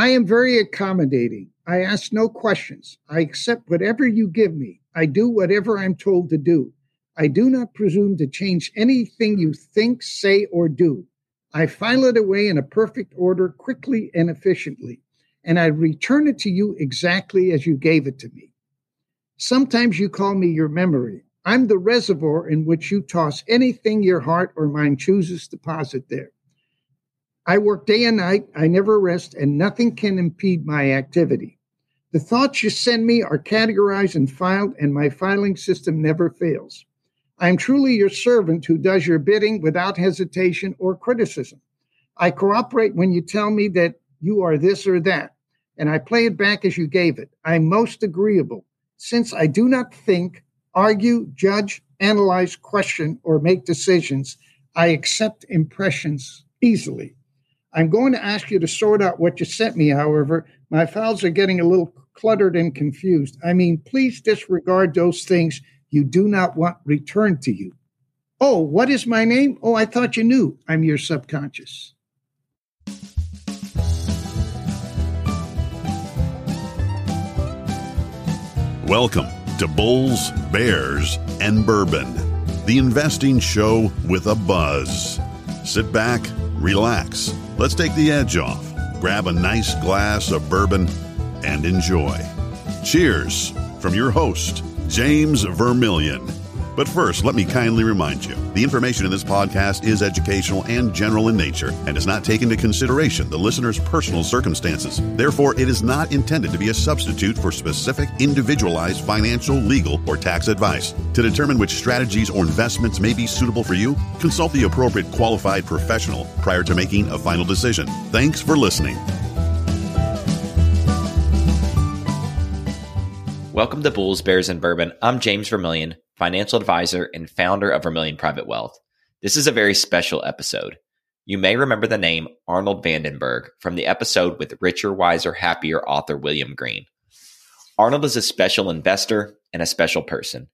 I am very accommodating. I ask no questions. I accept whatever you give me. I do whatever I'm told to do. I do not presume to change anything you think, say, or do. I file it away in a perfect order, quickly and efficiently, and I return it to you exactly as you gave it to me. Sometimes you call me your memory. I'm the reservoir in which you toss anything your heart or mind chooses to deposit there. I work day and night, I never rest, and nothing can impede my activity. The thoughts you send me are categorized and filed, and my filing system never fails. I am truly your servant who does your bidding without hesitation or criticism. I cooperate when you tell me that you are this or that, and I play it back as you gave it. I'm most agreeable. Since I do not think, argue, judge, analyze, question, or make decisions, I accept impressions easily. I'm going to ask you to sort out what you sent me, however. My files are getting a little cluttered and confused. I mean, please disregard those things you do not want returned to you. Oh, what is my name? Oh, I thought you knew. I'm your subconscious. Welcome to Bulls, Bears, and Bourbon, the investing show with a buzz. Sit back, relax. Let's take the edge off. Grab a nice glass of bourbon and enjoy. Cheers from your host, James Vermillion. But first, let me kindly remind you the information in this podcast is educational and general in nature and does not take into consideration the listener's personal circumstances. Therefore, it is not intended to be a substitute for specific, individualized financial, legal, or tax advice. To determine which strategies or investments may be suitable for you, consult the appropriate qualified professional prior to making a final decision. Thanks for listening. Welcome to Bulls, Bears, and Bourbon. I'm James Vermillion financial advisor and founder of Vermillion Private Wealth. This is a very special episode. You may remember the name Arnold Van Den Berg from the episode with richer, wiser, happier author William Green. Arnold is a special investor and a special person.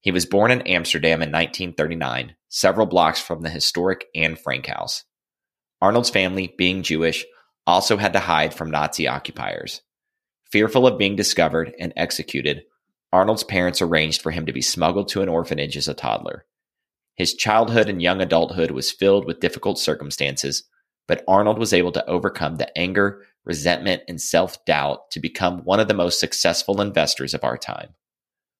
He was born in Amsterdam in 1939, several blocks from the historic Anne Frank House. Arnold's family, being Jewish, also had to hide from Nazi occupiers. Fearful of being discovered and executed, Arnold's parents arranged for him to be smuggled to an orphanage as a toddler. His childhood and young adulthood was filled with difficult circumstances, but Arnold was able to overcome the anger, resentment, and self doubt to become one of the most successful investors of our time.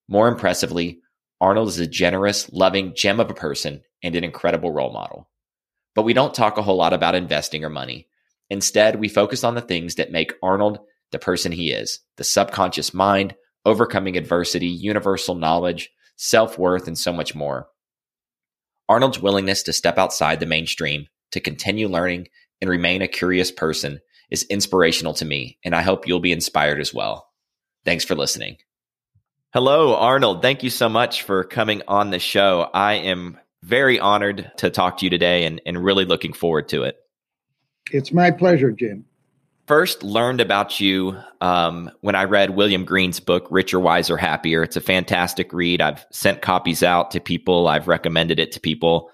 More impressively, Arnold is a generous, loving gem of a person and an incredible role model. But we don't talk a whole lot about investing or money. Instead, we focus on the things that make Arnold the person he is the subconscious mind, overcoming adversity, universal knowledge, self worth, and so much more. Arnold's willingness to step outside the mainstream, to continue learning, and remain a curious person is inspirational to me, and I hope you'll be inspired as well. Thanks for listening. Hello, Arnold. Thank you so much for coming on the show. I am very honored to talk to you today and, and really looking forward to it. It's my pleasure, Jim first learned about you um, when I read William Green's book, Richer, Wiser, Happier. It's a fantastic read. I've sent copies out to people, I've recommended it to people.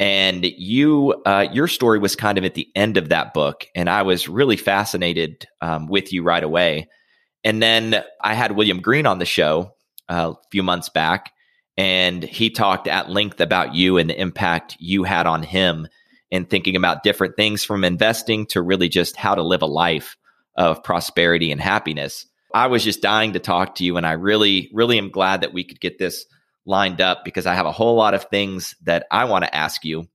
And you, uh, your story was kind of at the end of that book. And I was really fascinated um, with you right away. And then I had William Green on the show uh, a few months back, and he talked at length about you and the impact you had on him and thinking about different things from investing to really just how to live a life of prosperity and happiness. I was just dying to talk to you, and I really, really am glad that we could get this lined up because I have a whole lot of things that I want to ask you.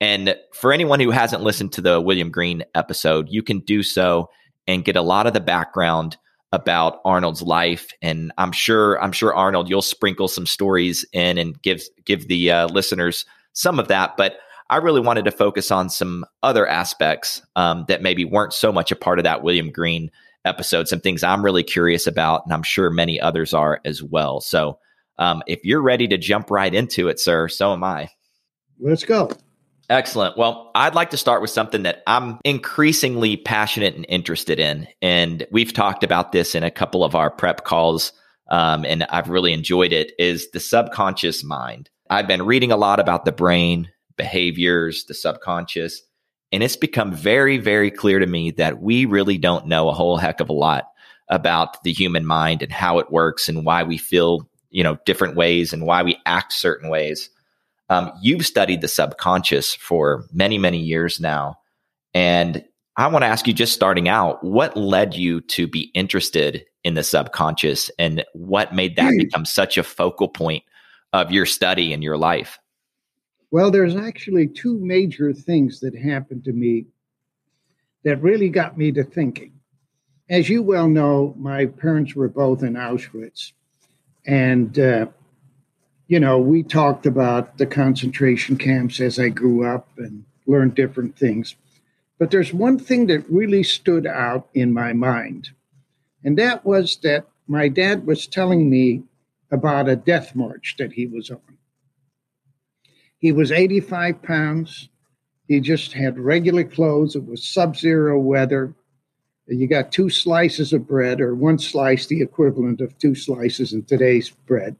And for anyone who hasn't listened to the William Green episode, you can do so and get a lot of the background about Arnold's life. And I'm sure, I'm sure Arnold, you'll sprinkle some stories in and give give the uh, listeners some of that. But I really wanted to focus on some other aspects um, that maybe weren't so much a part of that William Green episode, some things I'm really curious about, and I'm sure many others are as well. So um, if you're ready to jump right into it, sir, so am I. Let's go. Excellent. Well, I'd like to start with something that I'm increasingly passionate and interested in. And we've talked about this in a couple of our prep calls, um, and I've really enjoyed it, is the subconscious mind. I've been reading a lot about the brain, behaviors, the subconscious. And it's become very, very clear to me that we really don't know a whole heck of a lot about the human mind and how it works and why we feel, you know, different ways and why we act certain ways. Um, you've studied the subconscious for many, many years now. And I want to ask you, just starting out, what led you to be interested in the subconscious and what made that hmm. become such a focal point of your study and your life? Well, there's actually two major things that happened to me that really got me to thinking. As you well know, my parents were both in Auschwitz. And, uh, you know, we talked about the concentration camps as I grew up and learned different things. But there's one thing that really stood out in my mind, and that was that my dad was telling me about a death march that he was on. He was 85 pounds. He just had regular clothes. It was sub zero weather. You got two slices of bread, or one slice, the equivalent of two slices in today's bread.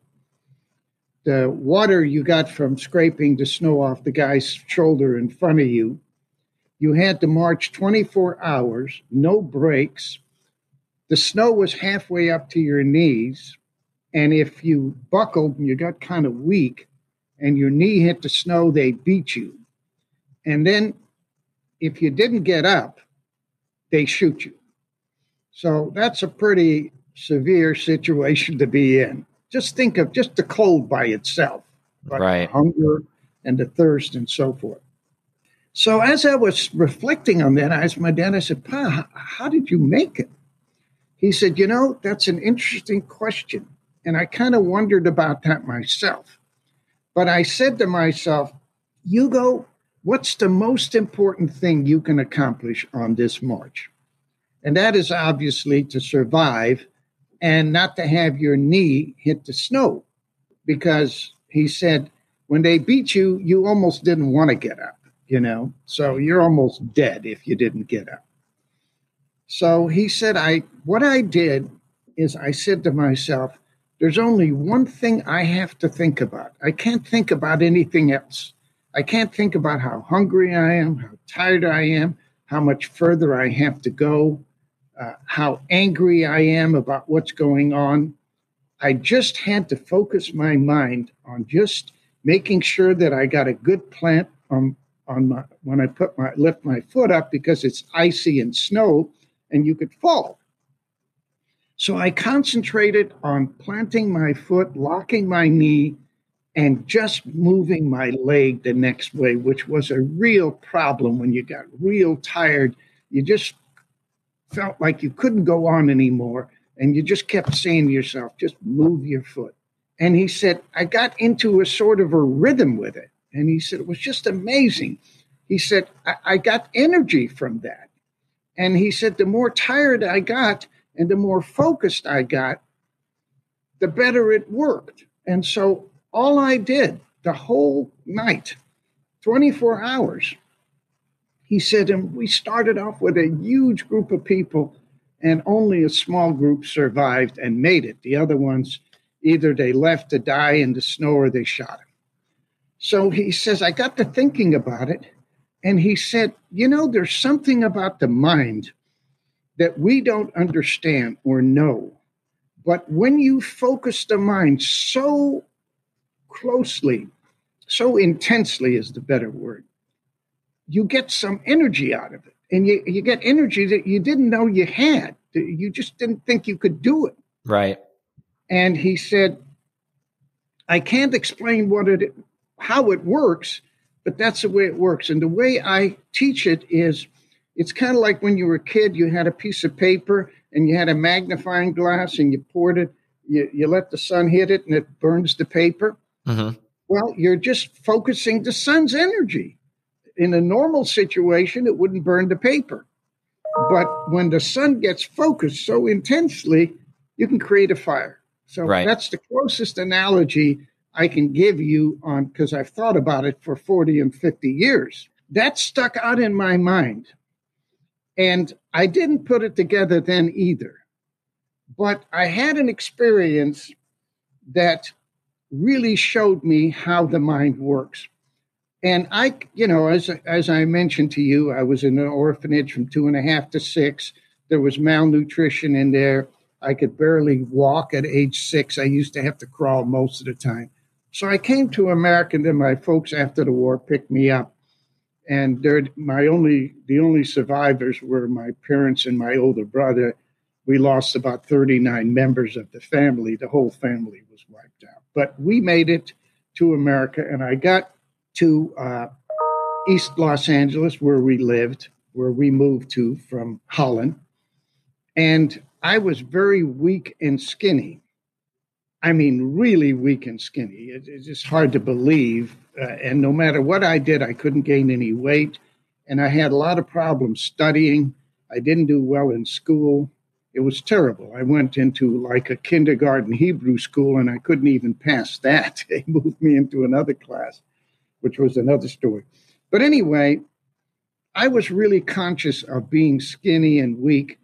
The water you got from scraping the snow off the guy's shoulder in front of you. You had to march 24 hours, no breaks. The snow was halfway up to your knees. And if you buckled and you got kind of weak, and your knee hit the snow, they beat you. And then if you didn't get up, they shoot you. So that's a pretty severe situation to be in. Just think of just the cold by itself, right? hunger and the thirst and so forth. So as I was reflecting on that, I asked my dad, I said, Pa, how, how did you make it? He said, You know, that's an interesting question. And I kind of wondered about that myself. But I said to myself, Hugo, what's the most important thing you can accomplish on this march? And that is obviously to survive and not to have your knee hit the snow. Because he said, when they beat you, you almost didn't want to get up, you know? So you're almost dead if you didn't get up. So he said, I, what I did is I said to myself, there's only one thing I have to think about. I can't think about anything else. I can't think about how hungry I am, how tired I am, how much further I have to go, uh, how angry I am about what's going on. I just had to focus my mind on just making sure that I got a good plant on on my when I put my lift my foot up because it's icy and snow and you could fall. So I concentrated on planting my foot, locking my knee, and just moving my leg the next way, which was a real problem when you got real tired. You just felt like you couldn't go on anymore. And you just kept saying to yourself, just move your foot. And he said, I got into a sort of a rhythm with it. And he said, it was just amazing. He said, I, I got energy from that. And he said, the more tired I got, and the more focused I got, the better it worked. And so all I did the whole night, 24 hours, he said, and we started off with a huge group of people, and only a small group survived and made it. The other ones, either they left to die in the snow or they shot him. So he says, I got to thinking about it. And he said, You know, there's something about the mind that we don't understand or know. But when you focus the mind so closely, so intensely is the better word, you get some energy out of it. And you, you get energy that you didn't know you had. You just didn't think you could do it. Right. And he said, I can't explain what it how it works, but that's the way it works. And the way I teach it is it's kind of like when you were a kid, you had a piece of paper and you had a magnifying glass and you poured it, you, you let the sun hit it and it burns the paper. Mm-hmm. Well, you're just focusing the sun's energy. In a normal situation, it wouldn't burn the paper. But when the sun gets focused so intensely, you can create a fire. So right. that's the closest analogy I can give you on because I've thought about it for 40 and 50 years. That stuck out in my mind. And I didn't put it together then either. But I had an experience that really showed me how the mind works. And I, you know, as as I mentioned to you, I was in an orphanage from two and a half to six. There was malnutrition in there. I could barely walk at age six. I used to have to crawl most of the time. So I came to America, and then my folks after the war picked me up. And they're my only the only survivors were my parents and my older brother. We lost about 39 members of the family. The whole family was wiped out. But we made it to America, and I got to uh, East Los Angeles, where we lived, where we moved to from Holland. And I was very weak and skinny. I mean, really weak and skinny. It, it's just hard to believe. Uh, and no matter what I did, I couldn't gain any weight. And I had a lot of problems studying. I didn't do well in school. It was terrible. I went into like a kindergarten Hebrew school and I couldn't even pass that. They moved me into another class, which was another story. But anyway, I was really conscious of being skinny and weak.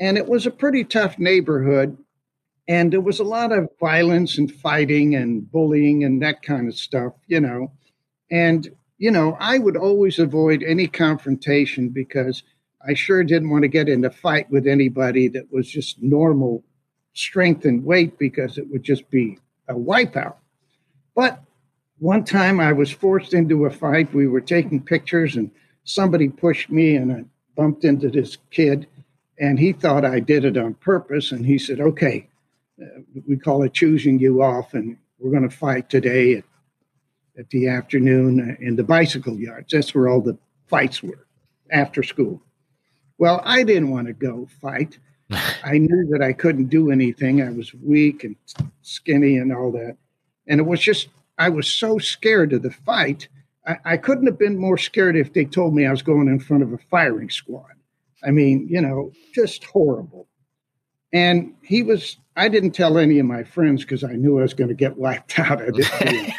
And it was a pretty tough neighborhood. And there was a lot of violence and fighting and bullying and that kind of stuff, you know. And, you know, I would always avoid any confrontation because I sure didn't want to get in a fight with anybody that was just normal strength and weight because it would just be a wipeout. But one time I was forced into a fight. We were taking pictures and somebody pushed me and I bumped into this kid and he thought I did it on purpose. And he said, okay, uh, we call it choosing you off, and we're going to fight today at, at the afternoon in the bicycle yards. That's where all the fights were after school. Well, I didn't want to go fight. I knew that I couldn't do anything. I was weak and skinny and all that. And it was just, I was so scared of the fight. I, I couldn't have been more scared if they told me I was going in front of a firing squad. I mean, you know, just horrible. And he was, I didn't tell any of my friends because I knew I was going to get wiped out. I didn't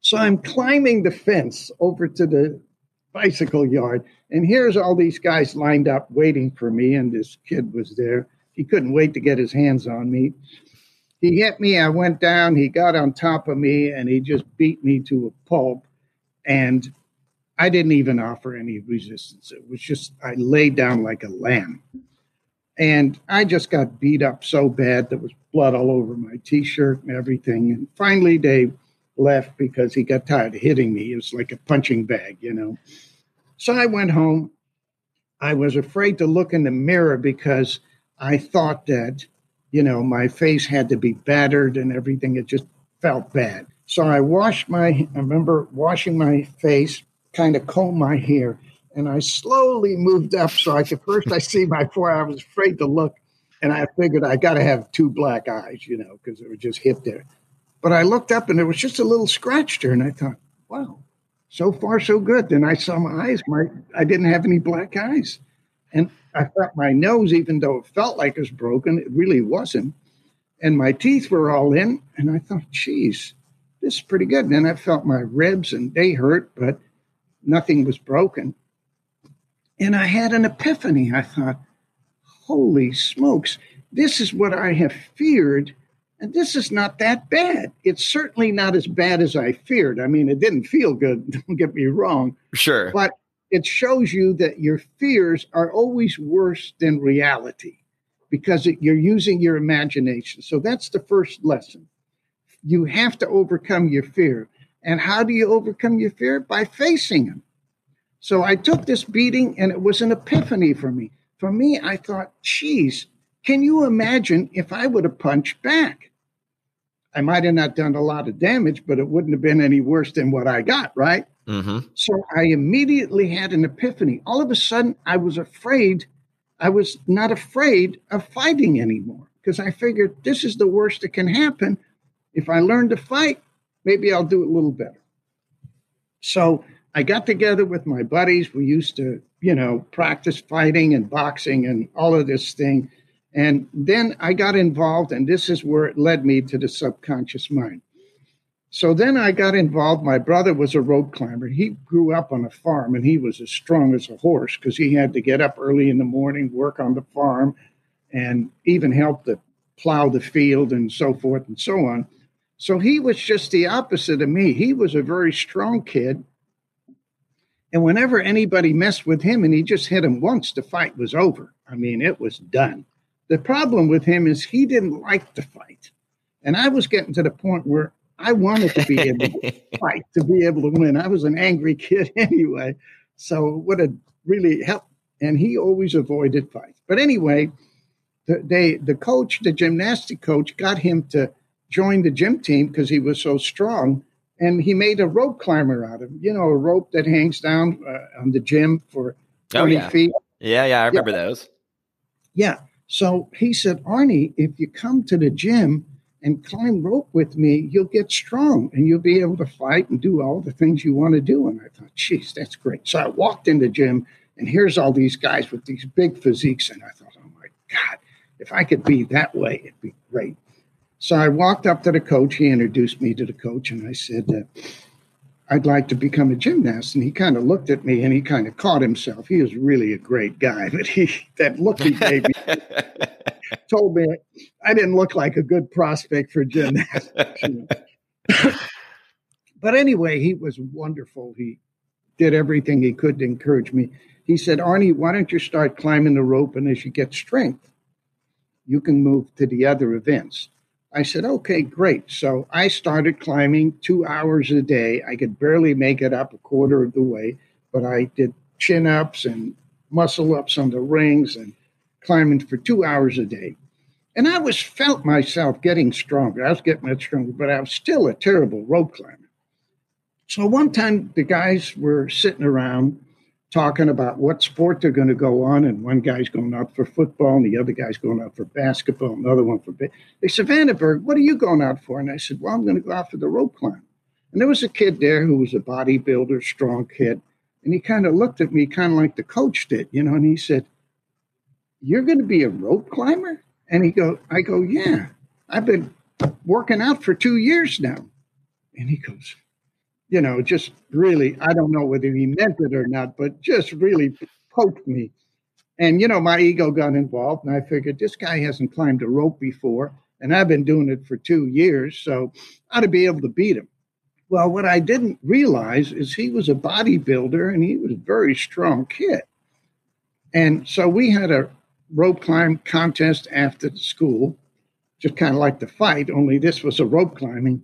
so I'm climbing the fence over to the bicycle yard. And here's all these guys lined up waiting for me. And this kid was there. He couldn't wait to get his hands on me. He hit me. I went down. He got on top of me and he just beat me to a pulp. And I didn't even offer any resistance. It was just, I laid down like a lamb. And I just got beat up so bad there was blood all over my t shirt and everything. And finally, they left because he got tired of hitting me. It was like a punching bag, you know. So I went home. I was afraid to look in the mirror because I thought that, you know, my face had to be battered and everything. It just felt bad. So I washed my, I remember washing my face kind of comb my hair. And I slowly moved up so I could first I see my forehead. I was afraid to look. And I figured I got to have two black eyes, you know, because it was just hit there. But I looked up and it was just a little scratch there. And I thought, wow, so far so good. Then I saw my eyes. My I didn't have any black eyes. And I felt my nose, even though it felt like it was broken, it really wasn't. And my teeth were all in. And I thought, geez, this is pretty good. And then I felt my ribs and they hurt, but nothing was broken. And I had an epiphany. I thought, holy smokes, this is what I have feared. And this is not that bad. It's certainly not as bad as I feared. I mean, it didn't feel good, don't get me wrong. Sure. But it shows you that your fears are always worse than reality because it, you're using your imagination. So that's the first lesson. You have to overcome your fear. And how do you overcome your fear? By facing them. So I took this beating and it was an epiphany for me. For me, I thought, geez, can you imagine if I would have punched back? I might have not done a lot of damage, but it wouldn't have been any worse than what I got, right? Mm-hmm. So I immediately had an epiphany. All of a sudden, I was afraid. I was not afraid of fighting anymore because I figured this is the worst that can happen. If I learn to fight, maybe I'll do it a little better. So I got together with my buddies. We used to, you know, practice fighting and boxing and all of this thing. And then I got involved, and this is where it led me to the subconscious mind. So then I got involved. My brother was a rope climber. He grew up on a farm and he was as strong as a horse because he had to get up early in the morning, work on the farm, and even help to plow the field and so forth and so on. So he was just the opposite of me. He was a very strong kid. And whenever anybody messed with him and he just hit him once, the fight was over. I mean, it was done. The problem with him is he didn't like to fight. And I was getting to the point where I wanted to be able to fight, to be able to win. I was an angry kid anyway. So it would have really helped. And he always avoided fights. But anyway, the, they, the coach, the gymnastic coach, got him to join the gym team because he was so strong. And he made a rope climber out of him, you know, a rope that hangs down uh, on the gym for 20 oh, yeah. feet. Yeah, yeah, I remember Yeah. those. Yeah. So he said, Arnie, if you come to the gym and climb rope with me, you'll get strong and you'll be able to fight and do all the things you want to do. And I thought, geez, that's great. So I walked in the gym and here's all these guys with these big physiques. And I thought, oh my God, if I could be that way, it'd be great. So I walked up to the coach. He introduced me to the coach and I said, uh, I'd like to become a gymnast. And he kind of looked at me and he kind of caught himself. He was really a great guy, but he, that look he gave me told me I didn't look like a good prospect for gymnastics. you know. but anyway, he was wonderful. He did everything he could to encourage me. He said, Arnie, why don't you start climbing the rope? And as you get strength, you can move to the other events. I said, okay, great. So I started climbing two hours a day. I could barely make it up a quarter of the way, but I did chin ups and muscle ups on the rings and climbing for two hours a day. And I was felt myself getting stronger. I was getting much stronger, but I was still a terrible rope climber. So one time the guys were sitting around talking about what sport they're going to go on, and one guy's going out for football, and the other guy's going out for basketball, another one for. Ba- they said, Van Den Berg, what are you going out for? And I said, Well, I'm going to go out for the rope climb. And there was a kid there who was a bodybuilder, strong kid, and he kind of looked at me, kind of like the coach did, you know, and he said, "You're going to be a rope climber?" And he go, I go, "Yeah, I've been working out for two years now." And he goes, you know, just really, I don't know whether he meant it or not, but just really poked me. And, you know, my ego got involved, and I figured this guy hasn't climbed a rope before, and I've been doing it for two years, so I ought to be able to beat him. Well, what I didn't realize is he was a bodybuilder and he was a very strong kid. And so we had a rope climb contest after the school, just kind of like the fight, only this was a rope climbing.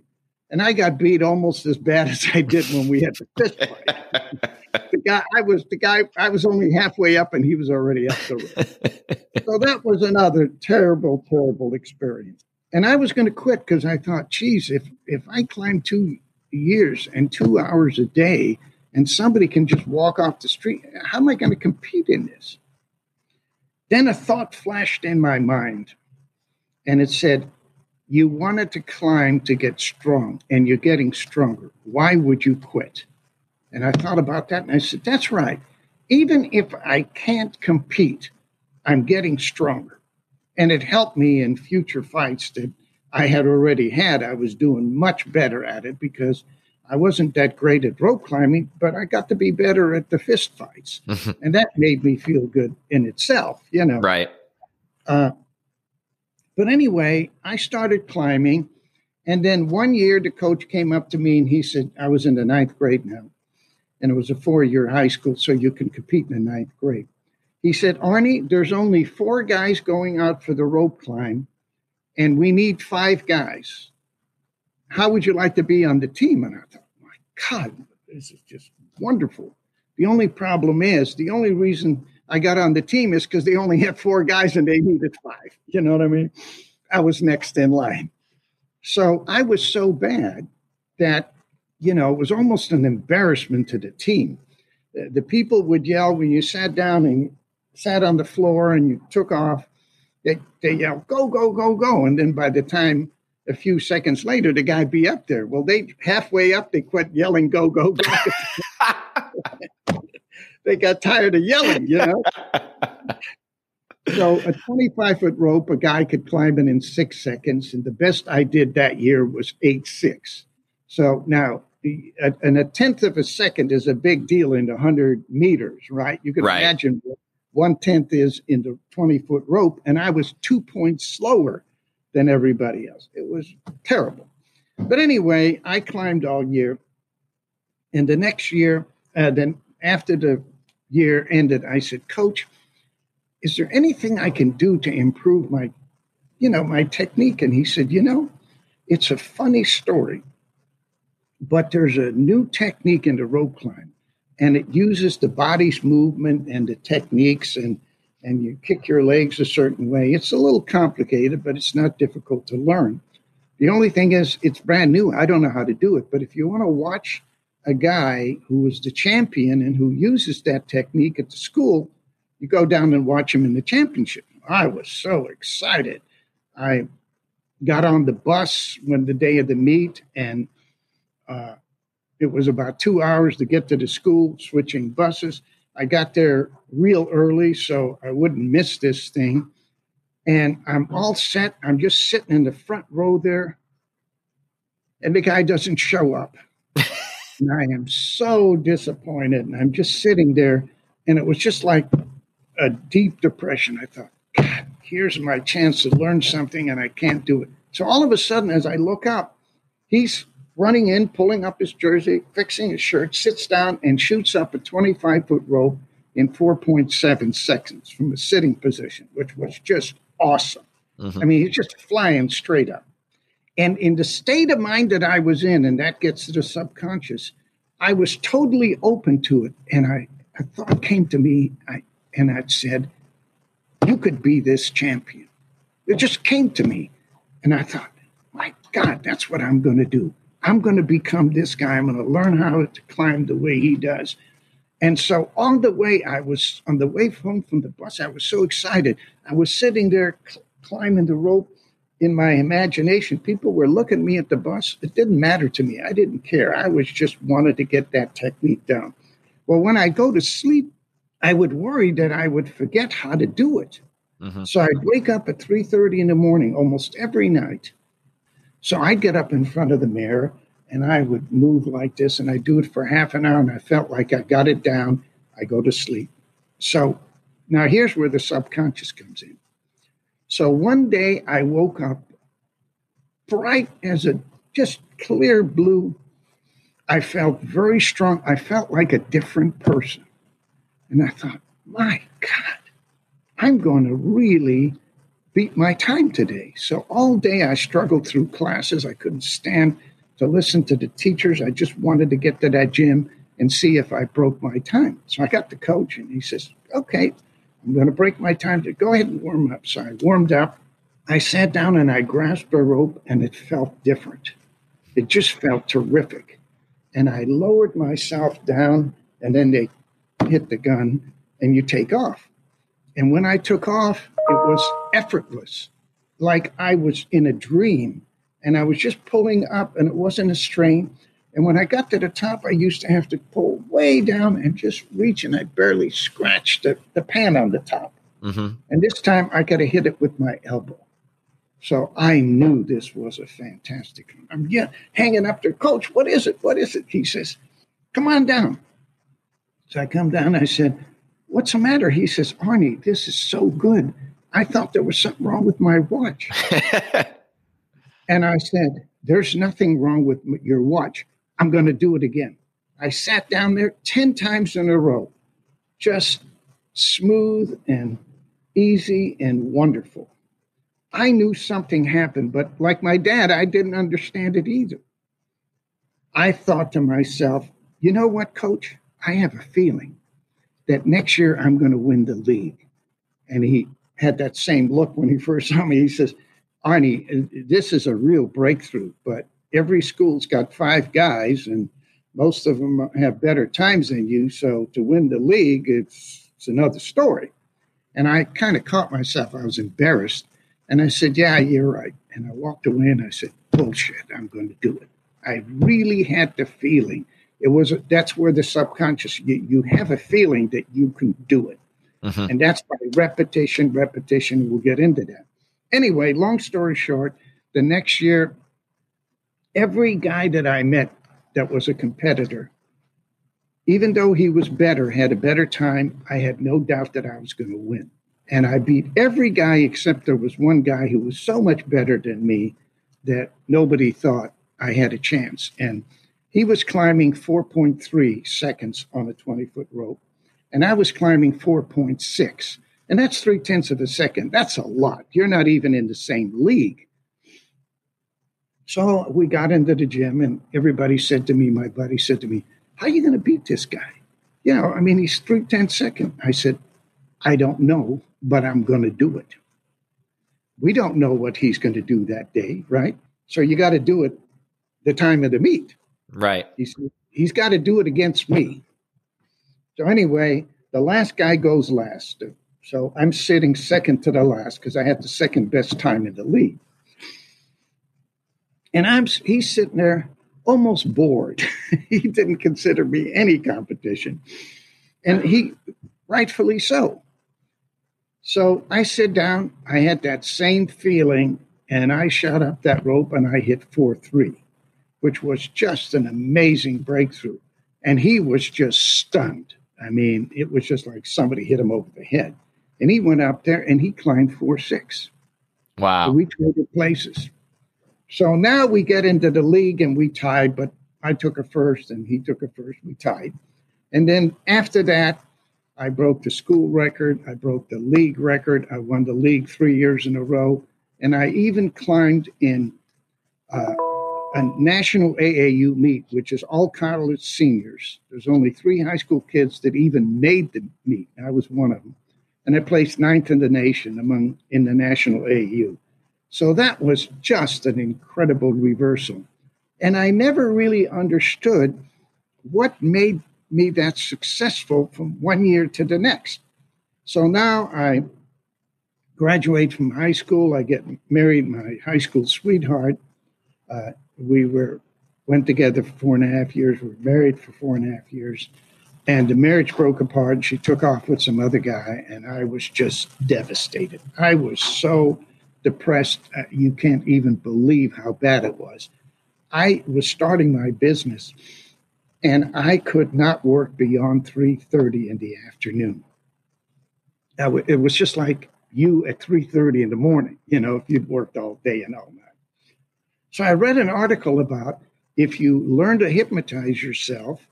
And I got beat almost as bad as I did when we had the fist fight. the guy, I was the guy, I was only halfway up and he was already up the rope. so that was another terrible, terrible experience. And I was going to quit because I thought, geez, if if I climb two years and two hours a day, and somebody can just walk off the street, how am I going to compete in this? Then a thought flashed in my mind, and it said, You wanted to climb to get strong, and you're getting stronger. Why would you quit? And I thought about that, and I said, That's right. Even if I can't compete, I'm getting stronger. And it helped me in future fights that I had already had. I was doing much better at it because I wasn't that great at rope climbing, but I got to be better at the fist fights. and that made me feel good in itself, you know. right. Uh, but anyway, I started climbing. And then one year, the coach came up to me and he said, I was in the ninth grade now. And it was a four year high school, so you can compete in the ninth grade. He said, Arnie, there's only four guys going out for the rope climb, and we need five guys. How would you like to be on the team? And I thought, my God, this is just wonderful. The only problem is, the only reason I got on the team is because they only had four guys and they needed five. You know what I mean? I was next in line. So I was so bad that, you know, it was almost an embarrassment to the team. The people would yell when you sat down and sat on the floor and you took off. They, they yell, go, go, go, go. And then by the time a few seconds later, the guy'd be up there. Well, they halfway up, they quit yelling, go, go, go. they got tired of yelling, you know? so a 25 foot rope, a guy could climb it in six seconds. And the best I did that year was eight six. So now, and a tenth of a second is a big deal in 100 meters, right? You can Right. imagine what one tenth is in the 20 foot rope. And I was two points slower than everybody else. It was terrible. But anyway, I climbed all year. And the next year, uh, then after the year ended, I said, Coach, is there anything I can do to improve my, you know, my technique? And he said, you know, it's a funny story, but there's a new technique in the rope climb, and it uses the body's movement and the techniques and and you kick your legs a certain way. It's a little complicated, but it's not difficult to learn. The only thing is, it's brand new. I don't know how to do it. But if you want to watch a guy who was the champion and who uses that technique at the school, you go down and watch him in the championship. I was so excited. I got on the bus when the day of the meet, and uh, it was about two hours to get to the school, switching buses. I got there real early so I wouldn't miss this thing. And I'm all set. I'm just sitting in the front row there. And the guy doesn't show up. and I am so disappointed. And I'm just sitting there. And it was just like a deep depression. I thought, God, here's my chance to learn something and I can't do it. So all of a sudden, as I look up, he's running in, pulling up his jersey, fixing his shirt, sits down and shoots up a 25 foot rope in 4.7 seconds from a sitting position, which was just awesome. Mm-hmm. I mean, he's just flying straight up. And in the state of mind that I was in, and that gets to the subconscious, I was totally open to it. And I, a thought came to me, I, and I said, You could be this champion. It just came to me. And I thought, My God, that's what I'm going to do. I'm going to become this guy. I'm going to learn how to climb the way he does. And so on the way, I was on the way home from the bus. I was so excited. I was sitting there cl- climbing the rope in my imagination. People were looking at me at the bus. It didn't matter to me. I didn't care. I was just wanted to get that technique down. Well, when I go to sleep, I would worry that I would forget how to do it. Mm-hmm. So I'd wake up at 3:30 in the morning almost every night so I'd get up in front of the mirror and I would move like this and I'd do it for half an hour and I felt like I got it down. I go to sleep. So now here's where the subconscious comes in. So one day I woke up bright as a just clear blue. I felt very strong. I felt like a different person. And I thought, my God, I'm going to really beat my time today. So all day I struggled through classes. I couldn't stand to listen to the teachers. I just wanted to get to that gym and see if I broke my time. So I got the coach and he says, Okay, I'm going to break my time. To go ahead and warm up. So I warmed up. I sat down and I grasped a rope and it felt different. It just felt terrific. And I lowered myself down and then they hit the gun and you take off. And when I took off, it was effortless, like I was in a dream. And I was just pulling up, and it wasn't a strain. And when I got to the top, I used to have to pull way down and just reach, and I barely scratched the, the pan on the top. Mm-hmm. And this time I got to hit it with my elbow. So I knew this was a fantastic. I'm yeah, hanging up there, Coach, what is it? What is it? He says, Come on down. So I come down. I said, What's the matter? He says, Arnie, this is so good. I thought there was something wrong with my watch. and I said, There's nothing wrong with your watch. I'm going to do it again. I sat down there 10 times in a row, just smooth and easy and wonderful. I knew something happened, but like my dad, I didn't understand it either. I thought to myself, you know what, coach? I have a feeling that next year I'm going to win the league. And he had that same look when he first saw me. He says, Arnie, this is a real breakthrough, but every school's got five guys and most of them have better times than you. So to win the league, it's, it's another story. And I kind of caught myself. I was embarrassed. And I said, Yeah, you're right. And I walked away and I said, Bullshit, I'm going to do it. I really had the feeling. It was that's where the subconscious you, you have a feeling that you can do it. Mm-hmm. And that's by repetition, repetition. We'll get into that. Anyway, long story short, the next year, every guy that I met that was a competitor, even though he was better, had a better time, I had no doubt that I was going to win. And I beat every guy except there was one guy who was so much better than me that nobody thought I had a chance. And he was climbing 4.3 seconds on a 20 foot rope, and I was climbing 4.6. And that's three tenths of a second. That's a lot. You're not even in the same league. So we got into the gym, and everybody said to me, my buddy said to me, How are you going to beat this guy? You know, I mean, he's three tenths second. I said, I don't know, but I'm going to do it. We don't know what he's going to do that day, right? So you got to do it the time of the meet. Right. He's, he's got to do it against me. So anyway, the last guy goes last. So I'm sitting second to the last because I had the second best time in the league. And I'm he's sitting there almost bored. he didn't consider me any competition. And he rightfully so. So I sit down, I had that same feeling, and I shot up that rope and I hit 4 3, which was just an amazing breakthrough. And he was just stunned. I mean, it was just like somebody hit him over the head. And he went up there and he climbed 4 6. Wow. So we traded places. So now we get into the league and we tied, but I took a first and he took a first. We tied. And then after that, I broke the school record. I broke the league record. I won the league three years in a row. And I even climbed in uh, a national AAU meet, which is all college seniors. There's only three high school kids that even made the meet. I was one of them. And I placed ninth in the nation among in the national AAU. So that was just an incredible reversal. And I never really understood what made me that successful from one year to the next. So now I graduate from high school. I get married, my high school sweetheart. Uh, we were went together for four and a half years. We were married for four and a half years, and the marriage broke apart. She took off with some other guy, and I was just devastated. I was so depressed. Uh, you can't even believe how bad it was. I was starting my business and I could not work beyond 3:30 in the afternoon. it was just like you at 3:30 in the morning, you know, if you'd worked all day and all night. So I read an article about if you learn to hypnotize yourself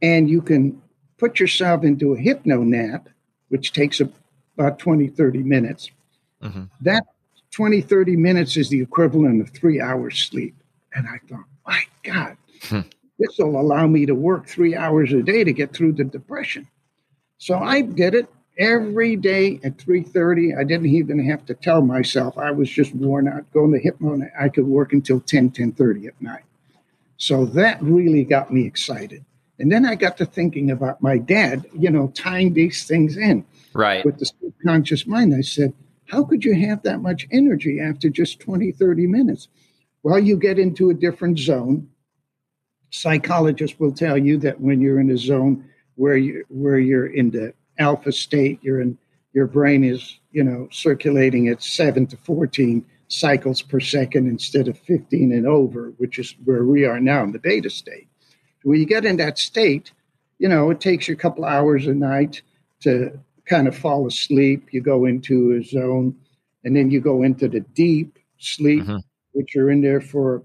and you can put yourself into a hypno nap, which takes about 20, 30 minutes, mm-hmm. that 20, 30 minutes is the equivalent of three hours sleep. And I thought, my God, hmm. This will allow me to work three hours a day to get through the depression. So I did it every day at 3.30 i didn't even have to tell myself i was just worn out going to hypno i could work until 10 10.30 at night so that really got me excited and then i got to thinking about my dad you know tying these things in right with the subconscious mind i said how could you have that much energy after just 20 30 minutes well you get into a different zone psychologists will tell you that when you're in a zone where you where you're in the alpha state, you're in your brain is you know circulating at seven to fourteen cycles per second instead of 15 and over, which is where we are now in the beta state. When you get in that state, you know, it takes you a couple hours a night to kind of fall asleep. You go into a zone and then you go into the deep sleep, mm-hmm. which you're in there for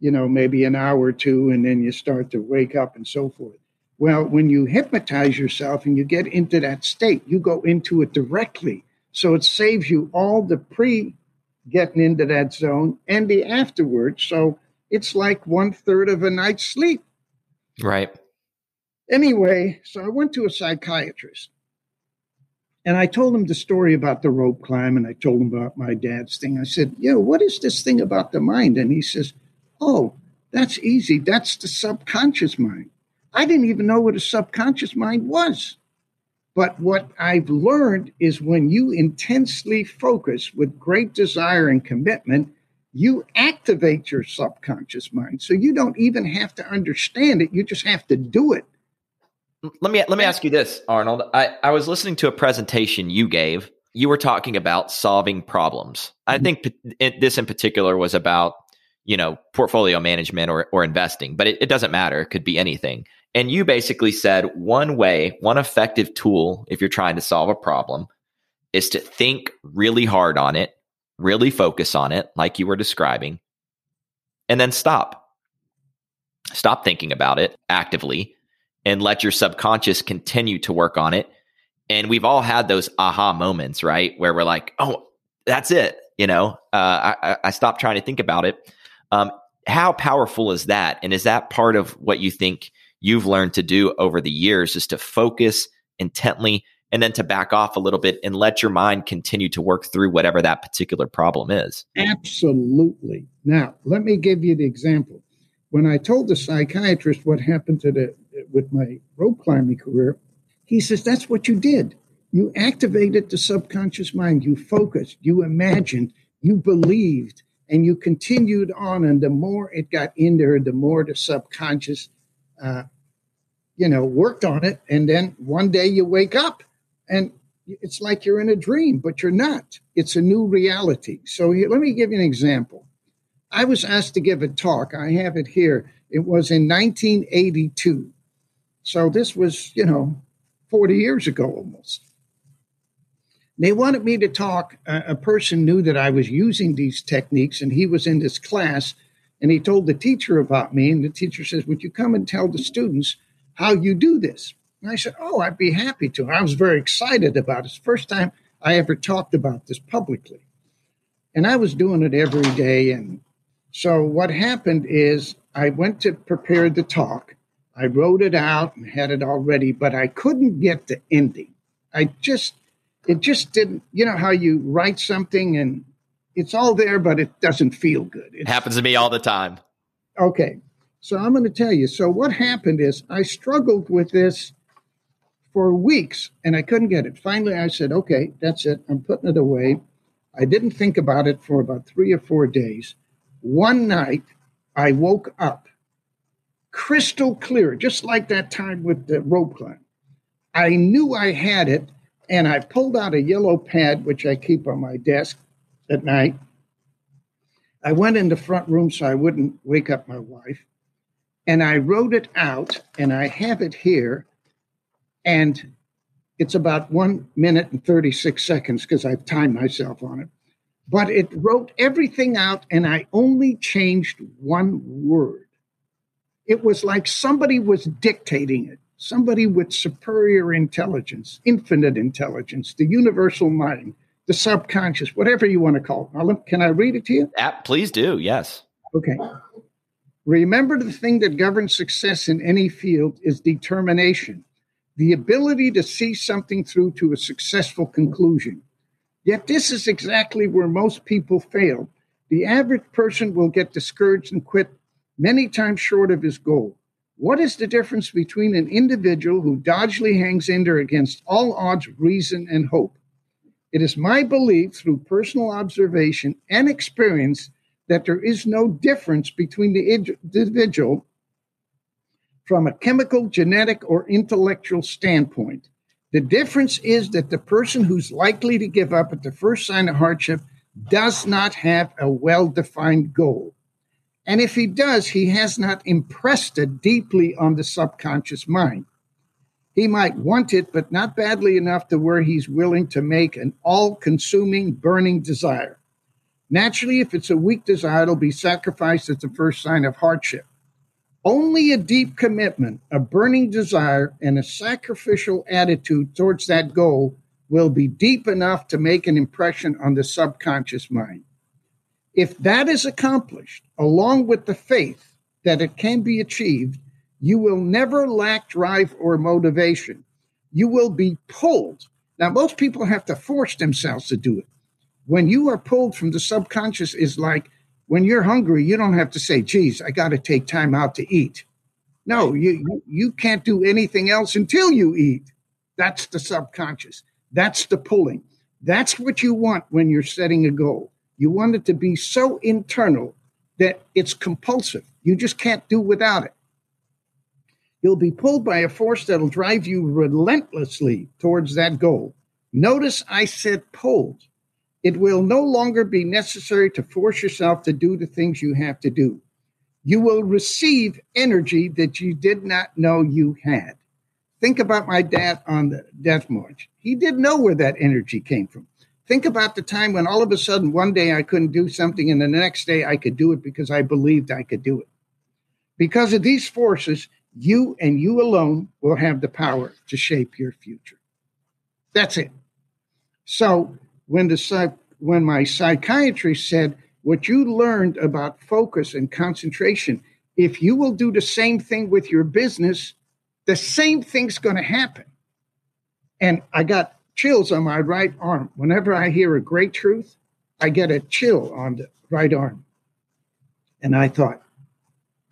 you know, maybe an hour or two, and then you start to wake up and so forth. Well, when you hypnotize yourself and you get into that state, you go into it directly. So it saves you all the pre getting into that zone and the afterwards. So it's like one third of a night's sleep. Right. Anyway, so I went to a psychiatrist and I told him the story about the rope climb and I told him about my dad's thing. I said, Yeah, what is this thing about the mind? And he says, Oh, that's easy. That's the subconscious mind. I didn't even know what a subconscious mind was. But what I've learned is when you intensely focus with great desire and commitment, you activate your subconscious mind. So you don't even have to understand it, you just have to do it. Let me let me ask you this, Arnold. I, I was listening to a presentation you gave. You were talking about solving problems. I mm-hmm. think this in particular was about you know, portfolio management or, or investing, but it, it doesn't matter. It could be anything. And you basically said one way, one effective tool, if you're trying to solve a problem, is to think really hard on it, really focus on it, like you were describing, and then stop. Stop thinking about it actively and let your subconscious continue to work on it. And we've all had those aha moments, right? Where we're like, oh, that's it. You know, uh, I, I stopped trying to think about it. Um, how powerful is that? And is that part of what you think you've learned to do over the years is to focus intently and then to back off a little bit and let your mind continue to work through whatever that particular problem is? Absolutely. Now, let me give you the example. When I told the psychiatrist what happened to the with my rope climbing career, he says that's what you did. You activated the subconscious mind. You focused, you imagined, you believed, and you continued on. And the more it got in there, the more the subconscious, uh, you know, worked on it. And then one day you wake up and it's like you're in a dream, but you're not. It's a new reality. So here, let me give you an example. I was asked to give a talk. I have it here. It was in 1982. So this was, you know, 40 years ago almost. They wanted me to talk. A person knew that I was using these techniques, and he was in this class, and he told the teacher about me. And the teacher says, Would you come and tell the students how you do this? And I said, Oh, I'd be happy to. I was very excited about it. It's the first time I ever talked about this publicly. And I was doing it every day. And so what happened is I went to prepare the talk. I wrote it out and had it all ready, but I couldn't get the ending. I just it just didn't, you know, how you write something and it's all there, but it doesn't feel good. It happens to me all the time. Okay. So I'm going to tell you. So what happened is I struggled with this for weeks and I couldn't get it. Finally, I said, okay, that's it. I'm putting it away. I didn't think about it for about three or four days. One night, I woke up crystal clear, just like that time with the rope climb. I knew I had it and I pulled out a yellow pad, which I keep on my desk at night. I went in the front room so I wouldn't wake up my wife. And I wrote it out, and I have it here. And it's about one minute and 36 seconds because I've timed myself on it. But it wrote everything out, and I only changed one word. It was like somebody was dictating it somebody with superior intelligence, infinite intelligence, the universal mind, the subconscious, whatever you want to call it. can I read it to you? Uh, please do. Yes. Okay. Remember the thing that governs success in any field is determination, the ability to see something through to a successful conclusion. Yet, this is exactly where most people fail. The average person will get discouraged and quit many times short of his goal. What is the difference between an individual who dodgily hangs in there against all odds, reason, and hope? It is my belief through personal observation and experience that there is no difference between the individual from a chemical, genetic, or intellectual standpoint. The difference is that the person who's likely to give up at the first sign of hardship does not have a well defined goal. And if he does, he has not impressed it deeply on the subconscious mind. He might want it, but not badly enough to where he's willing to make an all consuming, burning desire. Naturally, if it's a weak desire, it'll be sacrificed at the first sign of hardship. Only a deep commitment, a burning desire, and a sacrificial attitude towards that goal will be deep enough to make an impression on the subconscious mind. If that is accomplished, along with the faith that it can be achieved, you will never lack drive or motivation. You will be pulled. Now, most people have to force themselves to do it. When you are pulled from the subconscious, is like when you're hungry, you don't have to say, geez, I got to take time out to eat. No, you, you can't do anything else until you eat. That's the subconscious. That's the pulling. That's what you want when you're setting a goal. You want it to be so internal that it's compulsive. You just can't do without it. You'll be pulled by a force that'll drive you relentlessly towards that goal. Notice I said pulled. It will no longer be necessary to force yourself to do the things you have to do. You will receive energy that you did not know you had. Think about my dad on the death march. He didn't know where that energy came from. Think about the time when all of a sudden one day I couldn't do something and the next day I could do it because I believed I could do it. Because of these forces, you and you alone will have the power to shape your future. That's it. So when the when my psychiatrist said what you learned about focus and concentration, if you will do the same thing with your business, the same thing's going to happen. And I got chills on my right arm. Whenever I hear a great truth, I get a chill on the right arm. And I thought,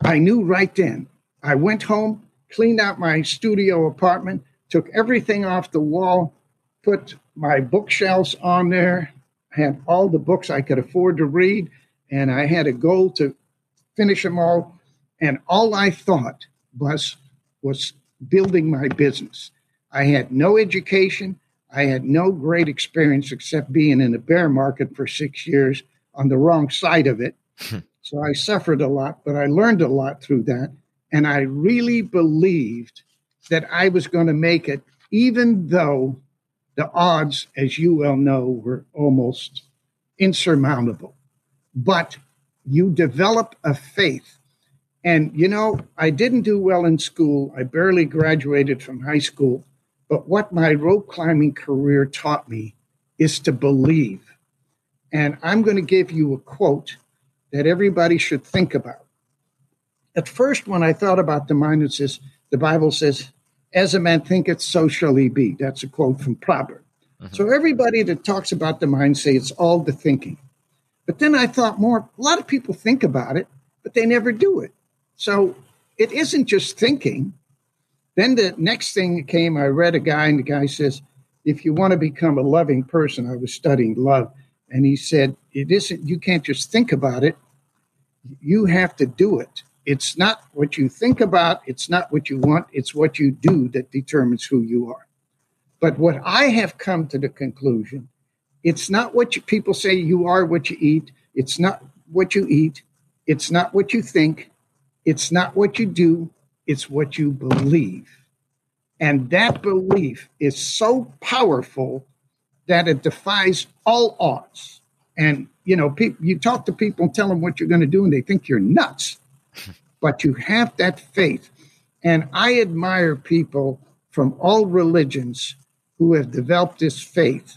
I knew right then. I went home, cleaned out my studio apartment, took everything off the wall, put my bookshelves on there, had all the books I could afford to read, and I had a goal to finish them all. And all I thought was was building my business. I had no education. I had no great experience except being in a bear market for six years on the wrong side of it. Hmm. so I suffered a lot, but I learned a lot through that. And I really believed that I was going to make it, even though the odds, as you well know, were almost insurmountable. But you develop a faith. And, you know, I didn't do well in school. I barely graduated from high school. But what my rope climbing career taught me is to believe. And I'm going to give you a quote that everybody should think about. At first, when I thought about the mind, it says, the Bible says, as a man thinketh, so shall he be. That's a quote from Proverbs. Mm-hmm. So everybody that talks about the mind say it's all the thinking. But then I thought more, a lot of people think about it, but they never do it. So it isn't just thinking, then the next thing that came, I read a guy, and the guy says, if you want to become a loving person, I was studying love, and he said, it isn't, you can't just think about it, you have to do it. It's not what you think about, it's not what you want, it's what you do that determines who you are. But what I have come to the conclusion, it's not what you, people say you are what you eat, it's not what you eat, it's not what you think, it's not what you do, it's what you believe. And that belief is so powerful that it defies all odds. And, you know, pe- you talk to people and tell them what you're going to do, and they think you're nuts. but you have that faith. And I admire people from all religions who have developed this faith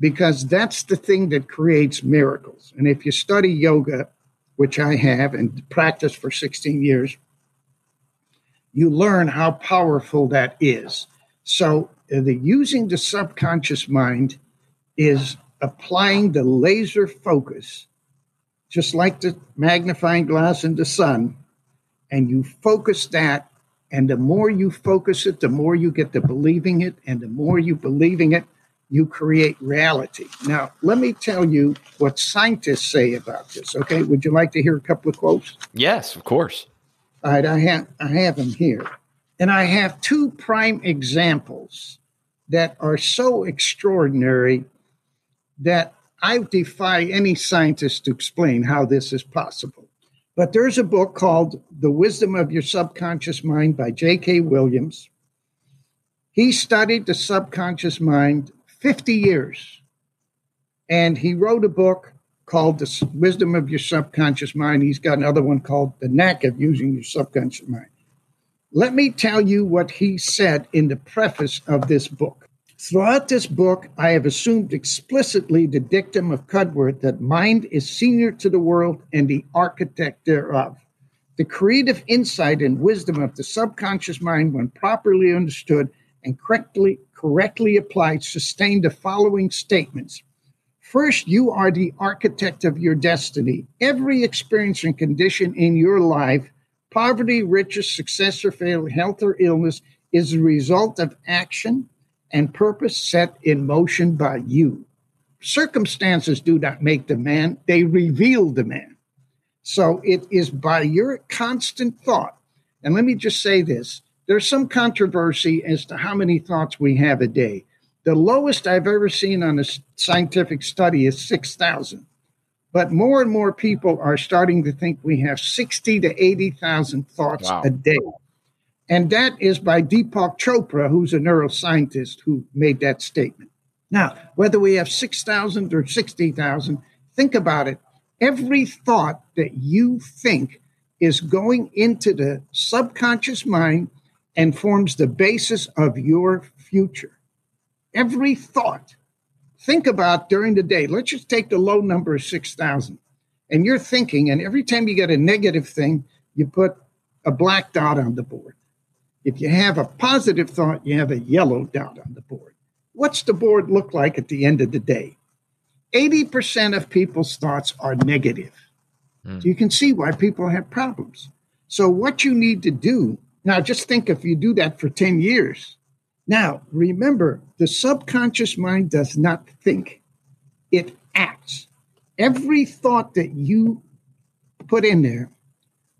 because that's the thing that creates miracles. And if you study yoga, which I have and practiced for 16 years, you learn how powerful that is. So, uh, the using the subconscious mind is applying the laser focus, just like the magnifying glass in the sun, and you focus that. And the more you focus it, the more you get to believing it. And the more you believing it, you create reality. Now, let me tell you what scientists say about this. Okay. Would you like to hear a couple of quotes? Yes, of course. All right, I have I have them here, and I have two prime examples that are so extraordinary that I defy any scientist to explain how this is possible. But there's a book called The Wisdom of Your Subconscious Mind by J.K. Williams. He studied the subconscious mind 50 years, and he wrote a book called The Wisdom of Your Subconscious Mind. He's got another one called The Knack of Using Your Subconscious Mind. Let me tell you what he said in the preface of this book. Throughout this book, I have assumed explicitly the dictum of Cudworth that mind is senior to the world and the architect thereof. The creative insight and wisdom of the subconscious mind, when properly understood and correctly, correctly applied, sustain the following statements First, you are the architect of your destiny. Every experience and condition in your life, poverty, riches, success or failure, health or illness, is the result of action and purpose set in motion by you. Circumstances do not make the man, they reveal the man. So it is by your constant thought. And let me just say this there's some controversy as to how many thoughts we have a day. The lowest I've ever seen on a scientific study is 6,000. But more and more people are starting to think we have 60 to 80,000 thoughts wow. a day. And that is by Deepak Chopra, who's a neuroscientist who made that statement. Now, whether we have 6,000 or 60,000, think about it. Every thought that you think is going into the subconscious mind and forms the basis of your future. Every thought. Think about during the day. Let's just take the low number of 6,000. And you're thinking, and every time you get a negative thing, you put a black dot on the board. If you have a positive thought, you have a yellow dot on the board. What's the board look like at the end of the day? 80% of people's thoughts are negative. Mm. So you can see why people have problems. So, what you need to do now, just think if you do that for 10 years. Now, remember, the subconscious mind does not think, it acts. Every thought that you put in there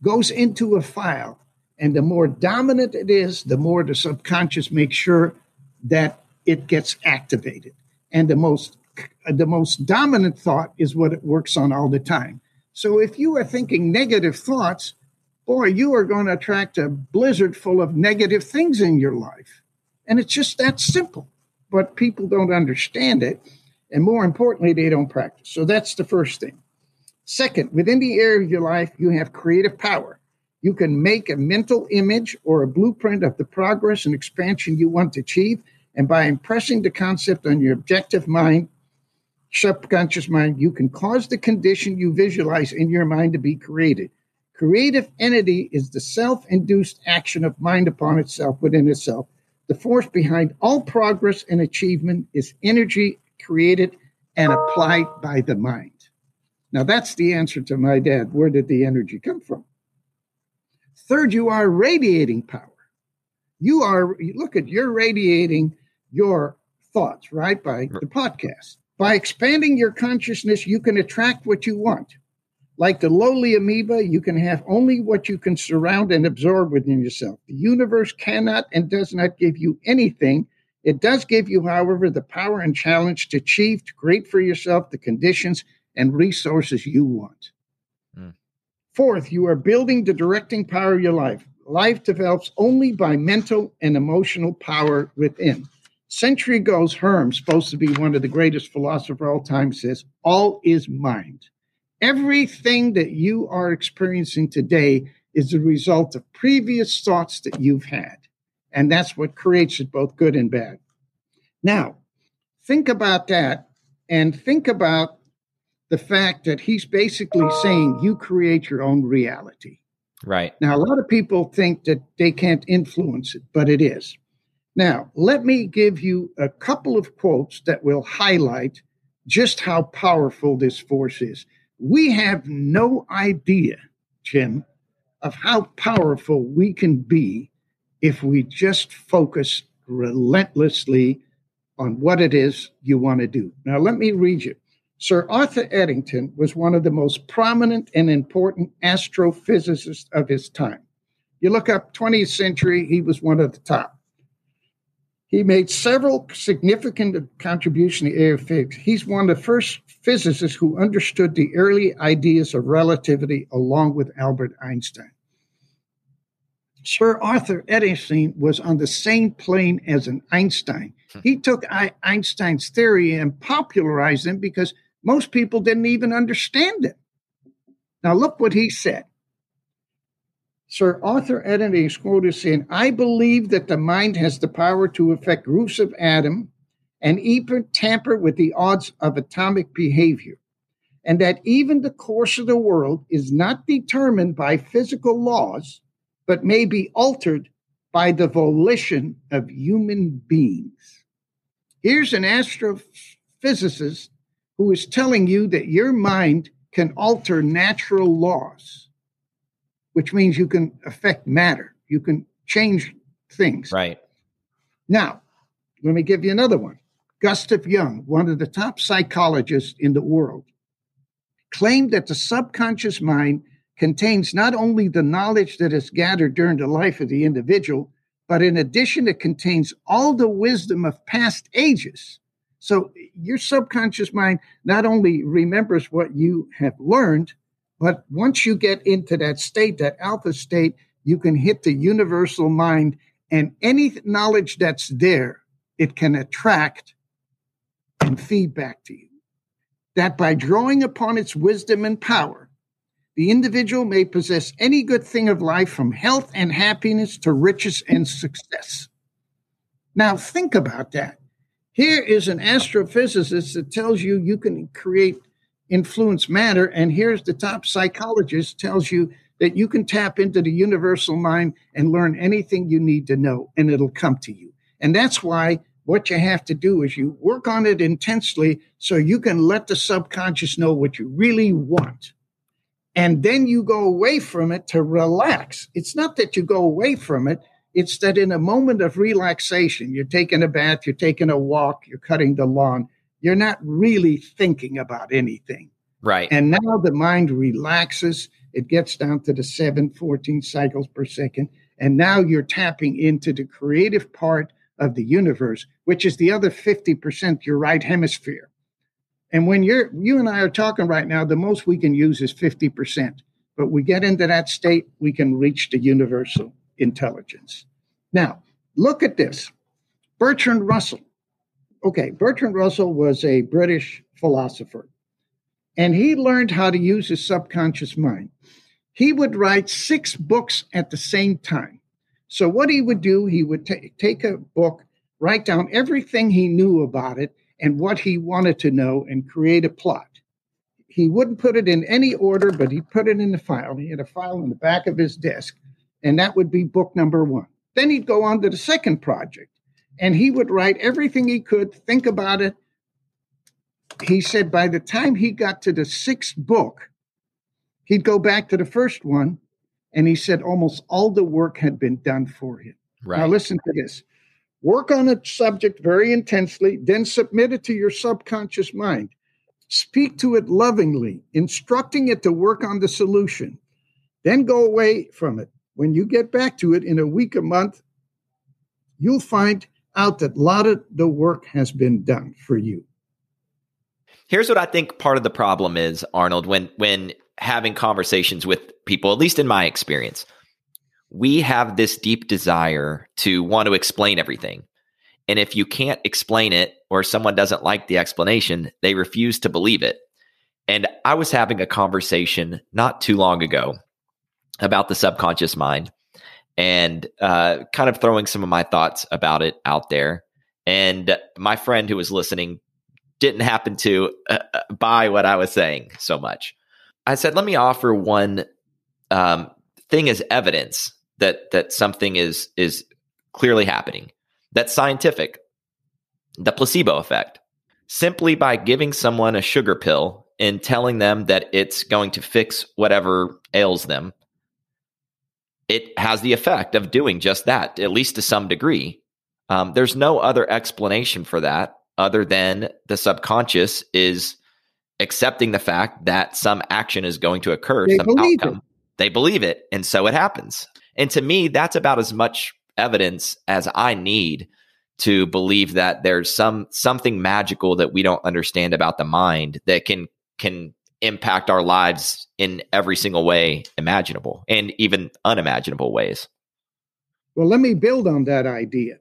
goes into a file. And the more dominant it is, the more the subconscious makes sure that it gets activated. And the most the most dominant thought is what it works on all the time. So if you are thinking negative thoughts, boy, you are going to attract a blizzard full of negative things in your life. And it's just that simple. But people don't understand it. And more importantly, they don't practice. So that's the first thing. Second, within the area of your life, you have creative power. You can make a mental image or a blueprint of the progress and expansion you want to achieve. And by impressing the concept on your objective mind, subconscious mind, you can cause the condition you visualize in your mind to be created. Creative entity is the self induced action of mind upon itself within itself. The force behind all progress and achievement is energy created and applied by the mind. Now, that's the answer to my dad. Where did the energy come from? Third, you are radiating power. You are, look at, you're radiating your thoughts, right? By the podcast. By expanding your consciousness, you can attract what you want. Like the lowly amoeba, you can have only what you can surround and absorb within yourself. The universe cannot and does not give you anything. It does give you, however, the power and challenge to achieve, to create for yourself the conditions and resources you want. Mm. Fourth, you are building the directing power of your life. Life develops only by mental and emotional power within. Century ago, Herm, supposed to be one of the greatest philosophers of all time, says, All is mind. Everything that you are experiencing today is the result of previous thoughts that you've had. And that's what creates it, both good and bad. Now, think about that and think about the fact that he's basically saying you create your own reality. Right. Now, a lot of people think that they can't influence it, but it is. Now, let me give you a couple of quotes that will highlight just how powerful this force is. We have no idea, Jim, of how powerful we can be if we just focus relentlessly on what it is you want to do. Now, let me read you. Sir Arthur Eddington was one of the most prominent and important astrophysicists of his time. You look up 20th century, he was one of the top. He made several significant contributions to area physics. He's one of the first physicists who understood the early ideas of relativity along with Albert Einstein. Sir Arthur Eddington was on the same plane as an Einstein. Hmm. He took Einstein's theory and popularized it because most people didn't even understand it. Now, look what he said. Sir Arthur Eddington is quoted saying, I believe that the mind has the power to affect groups of atoms and even tamper with the odds of atomic behavior, and that even the course of the world is not determined by physical laws, but may be altered by the volition of human beings. Here's an astrophysicist who is telling you that your mind can alter natural laws, which means you can affect matter, you can change things. Right. Now, let me give you another one. Gustav Jung, one of the top psychologists in the world, claimed that the subconscious mind contains not only the knowledge that is gathered during the life of the individual, but in addition, it contains all the wisdom of past ages so your subconscious mind not only remembers what you have learned, but once you get into that state, that alpha state, you can hit the universal mind and any knowledge that's there, it can attract and feedback to you that by drawing upon its wisdom and power, the individual may possess any good thing of life from health and happiness to riches and success. Now, think about that. Here is an astrophysicist that tells you you can create influence matter, and here's the top psychologist tells you that you can tap into the universal mind and learn anything you need to know, and it'll come to you. And that's why what you have to do is you work on it intensely so you can let the subconscious know what you really want. And then you go away from it to relax. It's not that you go away from it, it's that in a moment of relaxation, you're taking a bath, you're taking a walk, you're cutting the lawn, you're not really thinking about anything. Right. And now the mind relaxes it gets down to the 7, 14 cycles per second. And now you're tapping into the creative part of the universe, which is the other 50%, your right hemisphere. And when you're, you and I are talking right now, the most we can use is 50%. But we get into that state, we can reach the universal intelligence. Now, look at this. Bertrand Russell. Okay, Bertrand Russell was a British philosopher and he learned how to use his subconscious mind. He would write six books at the same time. So, what he would do, he would t- take a book, write down everything he knew about it and what he wanted to know, and create a plot. He wouldn't put it in any order, but he put it in the file. He had a file in the back of his desk, and that would be book number one. Then he'd go on to the second project, and he would write everything he could, think about it, he said by the time he got to the sixth book, he'd go back to the first one, and he said almost all the work had been done for him. Right. Now, listen to this work on a subject very intensely, then submit it to your subconscious mind. Speak to it lovingly, instructing it to work on the solution. Then go away from it. When you get back to it in a week, a month, you'll find out that a lot of the work has been done for you. Here's what I think part of the problem is, Arnold, when when having conversations with people, at least in my experience, we have this deep desire to want to explain everything. And if you can't explain it or someone doesn't like the explanation, they refuse to believe it. And I was having a conversation not too long ago about the subconscious mind and uh, kind of throwing some of my thoughts about it out there. And my friend who was listening didn't happen to uh, uh, buy what I was saying so much. I said, let me offer one um, thing as evidence that that something is is clearly happening. That's scientific. The placebo effect. Simply by giving someone a sugar pill and telling them that it's going to fix whatever ails them, it has the effect of doing just that, at least to some degree. Um, there's no other explanation for that other than the subconscious is accepting the fact that some action is going to occur, they some outcome. It. They believe it. And so it happens. And to me, that's about as much evidence as I need to believe that there's some something magical that we don't understand about the mind that can can impact our lives in every single way imaginable and even unimaginable ways. Well, let me build on that idea.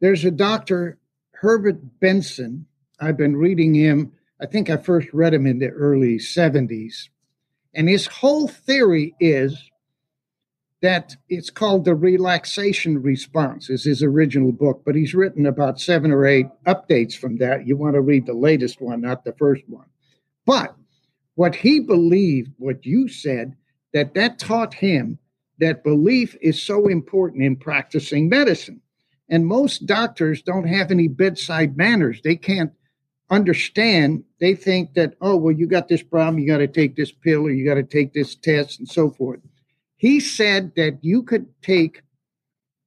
There's a doctor Herbert Benson, I've been reading him. I think I first read him in the early 70s. And his whole theory is that it's called the relaxation response, is his original book, but he's written about seven or eight updates from that. You want to read the latest one, not the first one. But what he believed, what you said, that that taught him that belief is so important in practicing medicine. And most doctors don't have any bedside manners. They can't understand. They think that, oh, well, you got this problem, you got to take this pill or you got to take this test and so forth. He said that you could take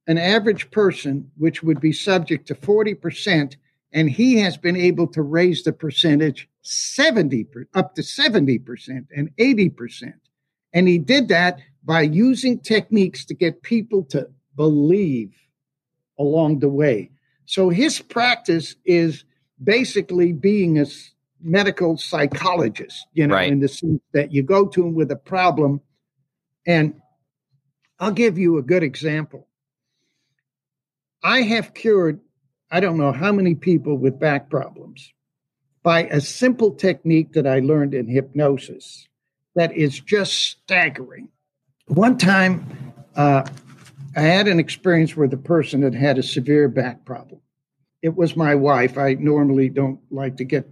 an average person, which would be subject to 40%, and he has been able to raise the percentage 70 up to 70% and 80%. And he did that by using techniques to get people to believe along the way. So his practice is basically being a medical psychologist, you know, right. in the sense that you go to him with a problem. And I'll give you a good example. I have cured I don't know how many people with back problems by a simple technique that I learned in hypnosis that is just staggering. One time, uh, I had an experience where the person had had a severe back problem. It was my wife. I normally don't like to get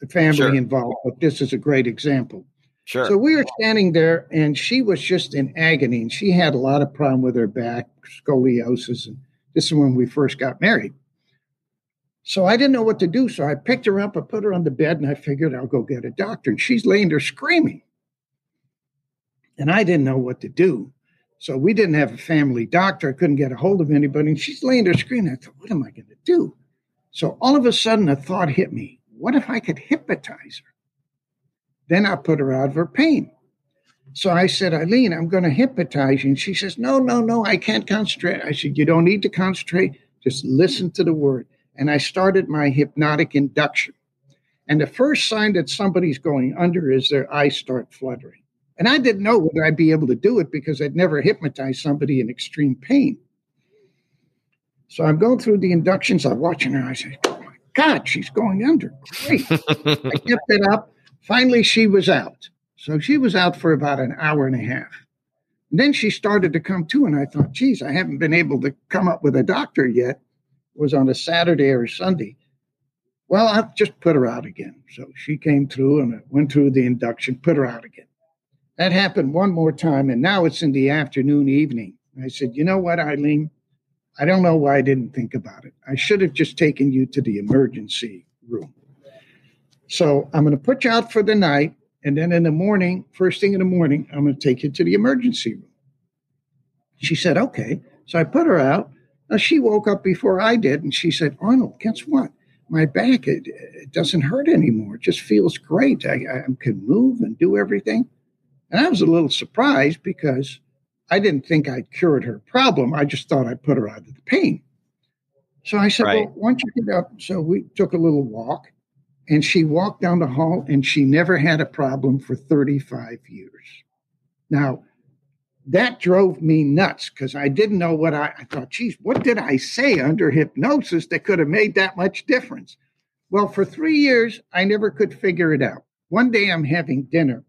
the family sure. involved, but this is a great example. Sure. So we were standing there, and she was just in agony, and she had a lot of problem with her back, scoliosis, and this is when we first got married. So I didn't know what to do. So I picked her up, I put her on the bed, and I figured I'll go get a doctor. And she's laying there screaming. And I didn't know what to do. So we didn't have a family doctor. I couldn't get a hold of anybody. And she's laying there screaming. I thought, what am I going to do? So all of a sudden, a thought hit me. What if I could hypnotize her? Then I put her out of her pain. So I said, Eileen, I'm going to hypnotize you. And she says, No, no, no, I can't concentrate. I said, You don't need to concentrate. Just listen to the word. And I started my hypnotic induction. And the first sign that somebody's going under is their eyes start fluttering. And I didn't know whether I'd be able to do it because I'd never hypnotized somebody in extreme pain. So I'm going through the inductions. I'm watching her. I say, Oh my God, she's going under. Great. I kept it up. Finally, she was out. So she was out for about an hour and a half. And then she started to come to, and I thought, geez, I haven't been able to come up with a doctor yet. Was on a Saturday or a Sunday. Well, I just put her out again. So she came through and went through the induction, put her out again. That happened one more time, and now it's in the afternoon, evening. I said, You know what, Eileen? I don't know why I didn't think about it. I should have just taken you to the emergency room. So I'm going to put you out for the night. And then in the morning, first thing in the morning, I'm going to take you to the emergency room. She said, okay. So I put her out. Now she woke up before I did. And she said, Arnold, guess what? My back, it, it doesn't hurt anymore. It just feels great. I, I can move and do everything. And I was a little surprised because I didn't think I'd cured her problem. I just thought I put her out of the pain. So I said, right. well, why don't you get up? So we took a little walk and she walked down the hall and she never had a problem for 35 years. Now, that drove me nuts because I didn't know what I, I thought, geez, what did I say under hypnosis that could have made that much difference? Well, for three years, I never could figure it out. One day I'm having dinner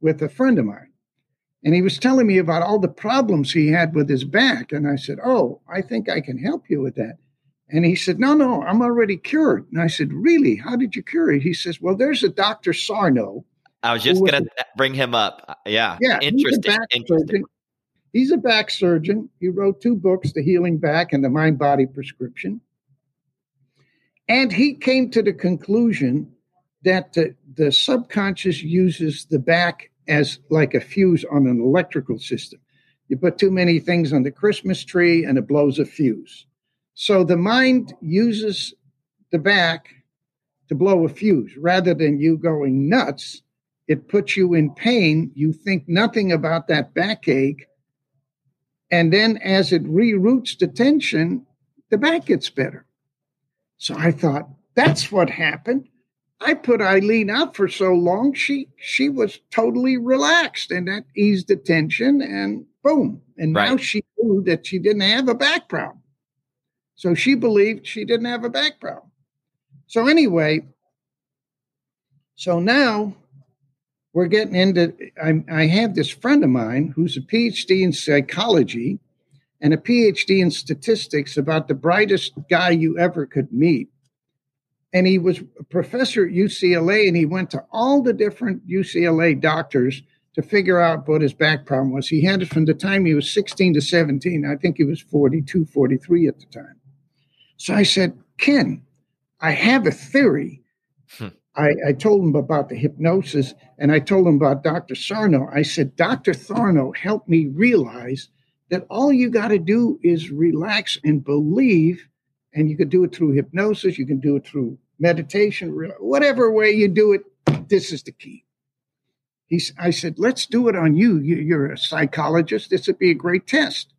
with a friend of mine, and he was telling me about all the problems he had with his back. And I said, Oh, I think I can help you with that. And he said, No, no, I'm already cured. And I said, Really? How did you cure it? He says, Well, there's a Dr. Sarno. I was just going to bring him up. Uh, yeah. Yeah. Interesting. He's a, Interesting. he's a back surgeon. He wrote two books, The Healing Back and The Mind Body Prescription. And he came to the conclusion that the, the subconscious uses the back as like a fuse on an electrical system. You put too many things on the Christmas tree and it blows a fuse. So the mind uses the back to blow a fuse rather than you going nuts. It puts you in pain. You think nothing about that backache. And then as it reroutes the tension, the back gets better. So I thought, that's what happened. I put Eileen out for so long, she she was totally relaxed and that eased the tension and boom. And right. now she knew that she didn't have a back problem. So she believed she didn't have a back problem. So, anyway, so now we're getting into. I, I have this friend of mine who's a PhD in psychology and a PhD in statistics about the brightest guy you ever could meet. And he was a professor at UCLA and he went to all the different UCLA doctors to figure out what his back problem was. He had it from the time he was 16 to 17. I think he was 42, 43 at the time. So I said, Ken, I have a theory. Hmm. I, I, told him about the hypnosis and I told him about Dr. Sarno. I said, Dr. Sarno helped me realize that all you got to do is relax and believe. And you can do it through hypnosis, you can do it through meditation, whatever way you do it. This is the key. He, I said, let's do it on you. You're a psychologist. This would be a great test.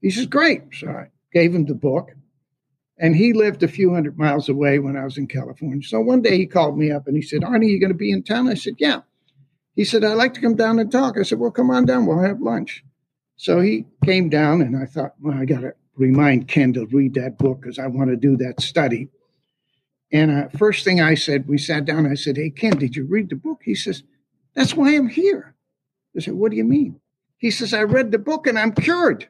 He says, great. So I gave him the book. And he lived a few hundred miles away when I was in California. So one day he called me up and he said, Arnie, you going to be in town? I said, Yeah. He said, I'd like to come down and talk. I said, Well, come on down. We'll have lunch. So he came down and I thought, Well, I got to remind Ken to read that book because I want to do that study. And uh, first thing I said, we sat down. I said, "Hey Ken, did you read the book?" He says, "That's why I'm here." I said, "What do you mean?" He says, "I read the book and I'm cured.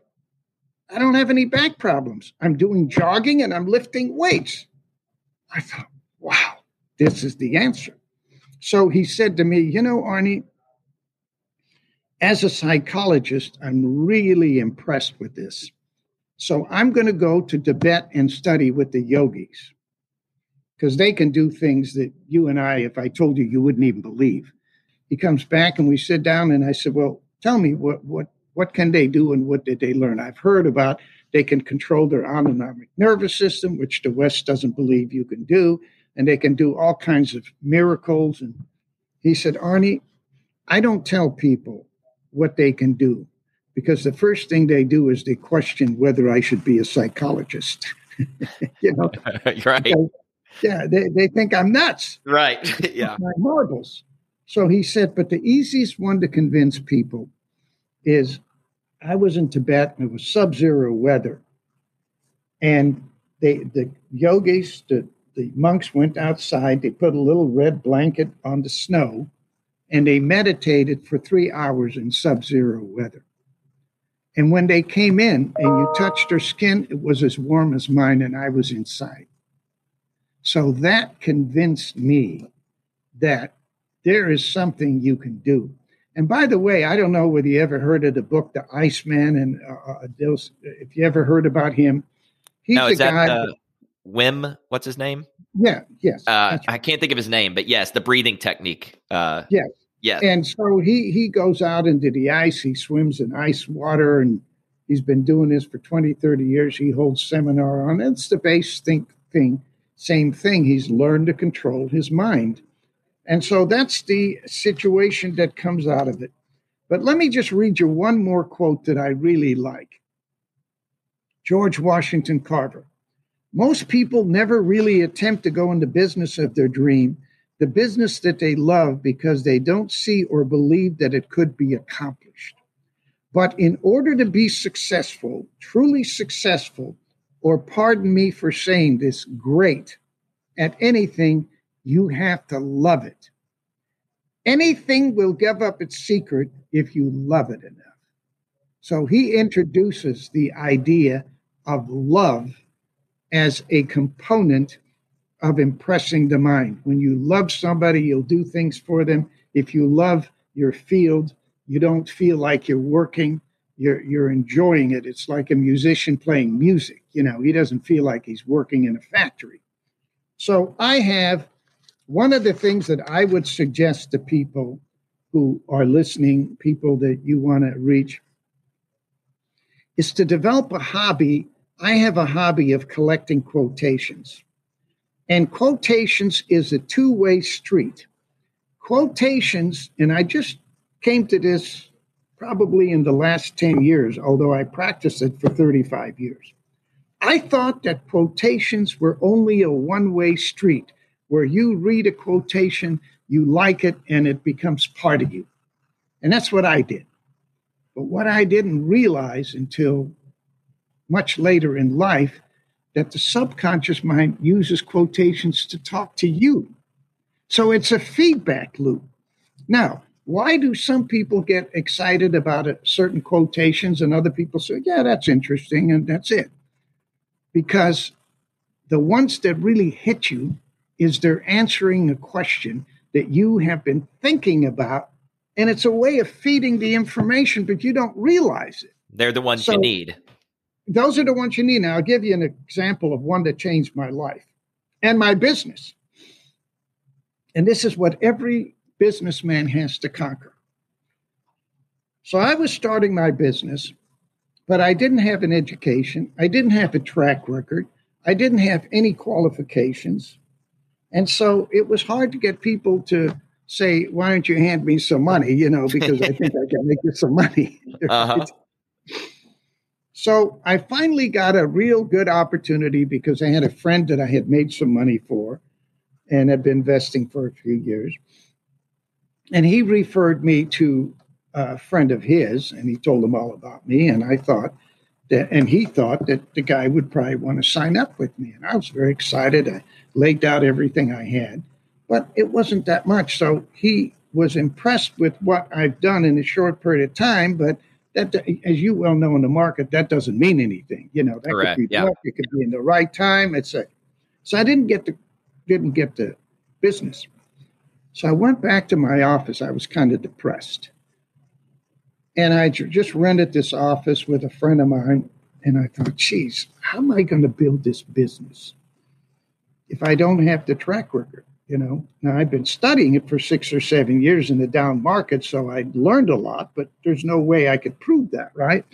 I don't have any back problems. I'm doing jogging and I'm lifting weights." I thought, "Wow, this is the answer." So he said to me, "You know, Arnie." As a psychologist, I'm really impressed with this. So I'm going to go to Tibet and study with the yogis because they can do things that you and I, if I told you, you wouldn't even believe. He comes back and we sit down and I said, Well, tell me what what what can they do and what did they learn? I've heard about they can control their autonomic nervous system, which the West doesn't believe you can do, and they can do all kinds of miracles. And he said, Arnie, I don't tell people what they can do because the first thing they do is they question whether I should be a psychologist. you know, right? Because, yeah, they, they think I'm nuts. Right. yeah. My marbles. So he said, but the easiest one to convince people is I was in Tibet and it was sub zero weather. And they, the yogis, the, the monks went outside, they put a little red blanket on the snow, and they meditated for three hours in sub zero weather. And when they came in and you touched their skin, it was as warm as mine, and I was inside. So that convinced me that there is something you can do. And by the way, I don't know whether you ever heard of the book The Iceman, and uh, uh if you ever heard about him. He's no, is that guy, uh, Wim? What's his name? Yeah, yes. Uh, right. I can't think of his name, but yes, the breathing technique. Uh, yes, yes. And so he he goes out into the ice. He swims in ice water, and he's been doing this for 20, 30 years. He holds seminar on. It. It's the basic thing. Same thing. He's learned to control his mind. And so that's the situation that comes out of it. But let me just read you one more quote that I really like George Washington Carver. Most people never really attempt to go into business of their dream, the business that they love, because they don't see or believe that it could be accomplished. But in order to be successful, truly successful, or pardon me for saying this, great at anything, you have to love it. Anything will give up its secret if you love it enough. So he introduces the idea of love as a component of impressing the mind. When you love somebody, you'll do things for them. If you love your field, you don't feel like you're working, you're, you're enjoying it. It's like a musician playing music. You know, he doesn't feel like he's working in a factory. So I have one of the things that I would suggest to people who are listening, people that you want to reach, is to develop a hobby. I have a hobby of collecting quotations. And quotations is a two way street. Quotations, and I just came to this probably in the last 10 years, although I practiced it for 35 years. I thought that quotations were only a one way street where you read a quotation, you like it, and it becomes part of you. And that's what I did. But what I didn't realize until much later in life that the subconscious mind uses quotations to talk to you. So it's a feedback loop. Now, why do some people get excited about certain quotations and other people say, yeah, that's interesting and that's it? Because the ones that really hit you is they're answering a question that you have been thinking about and it's a way of feeding the information but you don't realize it. They're the ones so, you need. those are the ones you need. Now i'll give you an example of one that changed my life and my business. And this is what every businessman has to conquer. So i was starting my business but i didn't have an education. I didn't have a track record. I didn't have any qualifications and so it was hard to get people to say, why don't you hand me some money? You know, because I think I can make you some money. Uh-huh. so I finally got a real good opportunity because I had a friend that I had made some money for and had been investing for a few years. And he referred me to a friend of his and he told him all about me. And I thought, that, and he thought that the guy would probably want to sign up with me. And I was very excited. I laid out everything I had, but it wasn't that much. So he was impressed with what I've done in a short period of time, but that, as you well know in the market, that doesn't mean anything. You know, that Correct. could be yeah. it could be in the right time, etc. So I didn't get the didn't get the business. So I went back to my office. I was kind of depressed. And I just rented this office with a friend of mine. And I thought, geez, how am I going to build this business if I don't have the track record? You know, now I've been studying it for six or seven years in the down market, so I learned a lot, but there's no way I could prove that, right?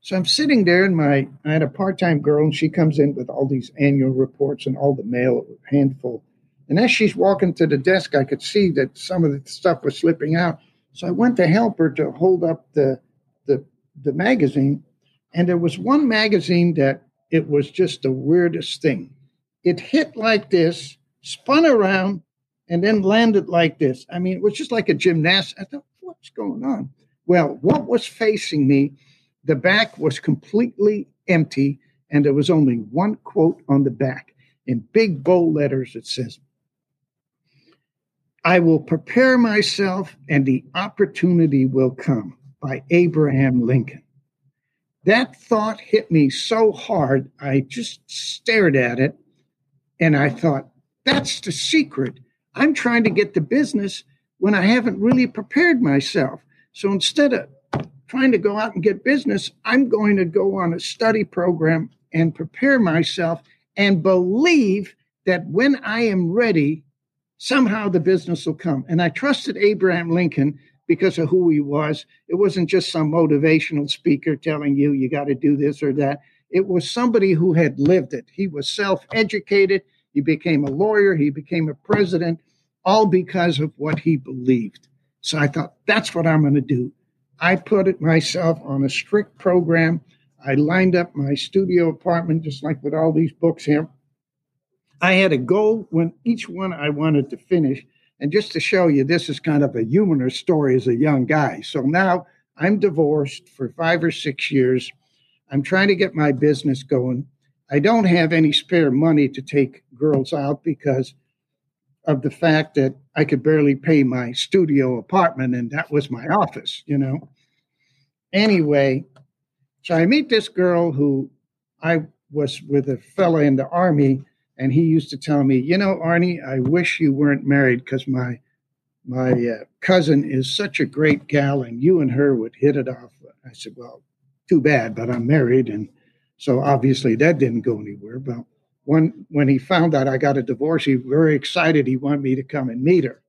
So I'm sitting there, and my I had a part-time girl, and she comes in with all these annual reports and all the mail, a handful. And as she's walking to the desk, I could see that some of the stuff was slipping out. So I went to help her to hold up the the the magazine, and there was one magazine that it was just the weirdest thing. It hit like this, spun around, and then landed like this. I mean, it was just like a gymnast. I thought, what's going on? Well, what was facing me? The back was completely empty, and there was only one quote on the back in big bold letters. It says, I will prepare myself and the opportunity will come by Abraham Lincoln. That thought hit me so hard, I just stared at it and I thought, that's the secret. I'm trying to get the business when I haven't really prepared myself. So instead of trying to go out and get business, I'm going to go on a study program and prepare myself and believe that when I am ready, somehow the business will come. And I trusted Abraham Lincoln because of who he was. It wasn't just some motivational speaker telling you you got to do this or that. It was somebody who had lived it. He was self educated. He became a lawyer. He became a president, all because of what he believed. So I thought, that's what I'm going to do. I put it myself on a strict program. I lined up my studio apartment, just like with all these books here. I had a goal when each one I wanted to finish. And just to show you, this is kind of a humorous story as a young guy. So now I'm divorced for five or six years. I'm trying to get my business going. I don't have any spare money to take girls out because of the fact that I could barely pay my studio apartment and that was my office, you know. Anyway, so I meet this girl who I was with a fella in the army and he used to tell me, you know, Arnie, I wish you weren't married because my my uh, cousin is such a great gal, and you and her would hit it off. I said, well, too bad, but I'm married, and so obviously that didn't go anywhere. But when when he found out I got a divorce, he was very excited. He wanted me to come and meet her.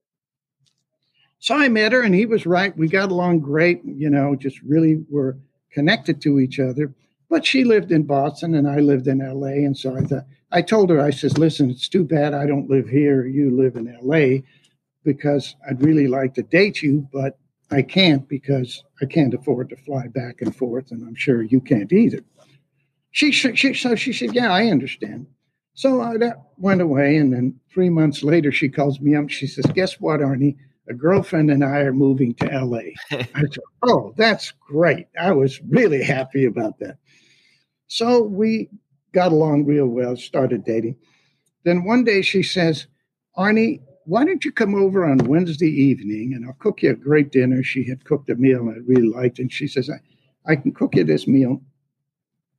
So I met her, and he was right. We got along great. You know, just really were connected to each other. But she lived in Boston, and I lived in L.A., and so I thought I told her, I says, listen, it's too bad I don't live here. You live in LA because I'd really like to date you, but I can't because I can't afford to fly back and forth, and I'm sure you can't either. She, she so she said, yeah, I understand. So uh, that went away, and then three months later, she calls me up. She says, guess what, Arnie? A girlfriend and I are moving to LA. I said, oh, that's great. I was really happy about that. So we got along real well, started dating. Then one day she says, Arnie, why don't you come over on Wednesday evening and I'll cook you a great dinner? She had cooked a meal I really liked. And she says, I, I can cook you this meal.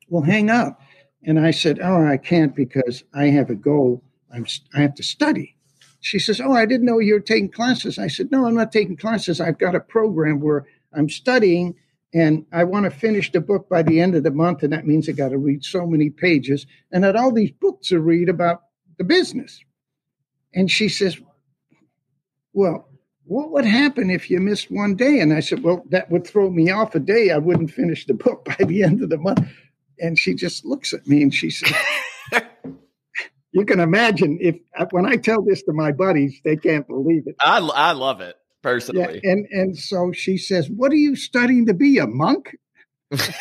We'll hang out. And I said, Oh, I can't because I have a goal. I'm, I have to study. She says, Oh, I didn't know you were taking classes. I said, No, I'm not taking classes. I've got a program where I'm studying and I want to finish the book by the end of the month, and that means I got to read so many pages, and had all these books to read about the business. And she says, Well, what would happen if you missed one day? And I said, Well, that would throw me off a day. I wouldn't finish the book by the end of the month. And she just looks at me and she says, You can imagine if uh, when I tell this to my buddies, they can't believe it. I, I love it personally. Yeah, and and so she says, "What are you studying to be, a monk?" and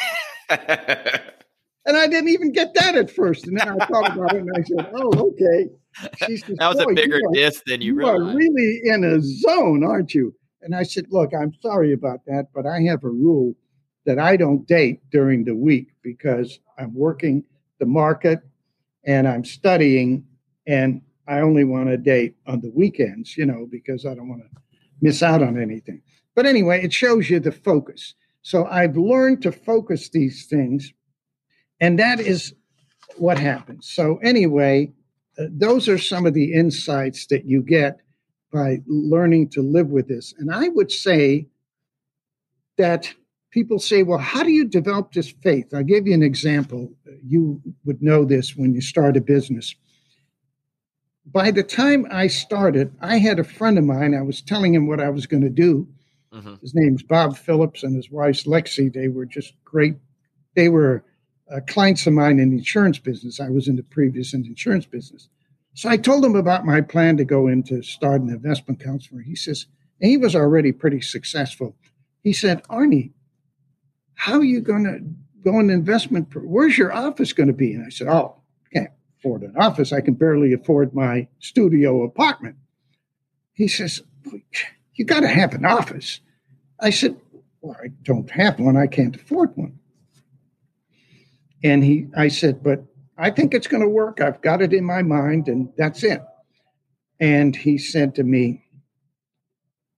I didn't even get that at first. And then I thought about it, and I said, "Oh, okay." She says, that was a bigger are, diss than you, you realized. are really in a zone, aren't you? And I said, "Look, I'm sorry about that, but I have a rule. that I don't date during the week because I'm working the market and I'm studying and I only want to date on the weekends, you know, because I don't want to miss out on anything. But anyway, it shows you the focus. So I've learned to focus these things, and that is what happens. So, anyway, those are some of the insights that you get by learning to live with this. And I would say that people say, well, how do you develop this faith? I'll give you an example. You would know this when you start a business. By the time I started, I had a friend of mine, I was telling him what I was going to do. Mm-hmm. His name's Bob Phillips and his wife's Lexi. They were just great. They were uh, clients of mine in the insurance business. I was in the previous in the insurance business. So I told him about my plan to go into start an investment counselor. He says, and he was already pretty successful. He said, Arnie, how are you going to go in investment? Where's your office going to be? And I said, oh, can't afford an office. I can barely afford my studio apartment. He says, you got to have an office. I said, well, I don't have one. I can't afford one. And he, I said, but I think it's going to work. I've got it in my mind, and that's it. And he said to me,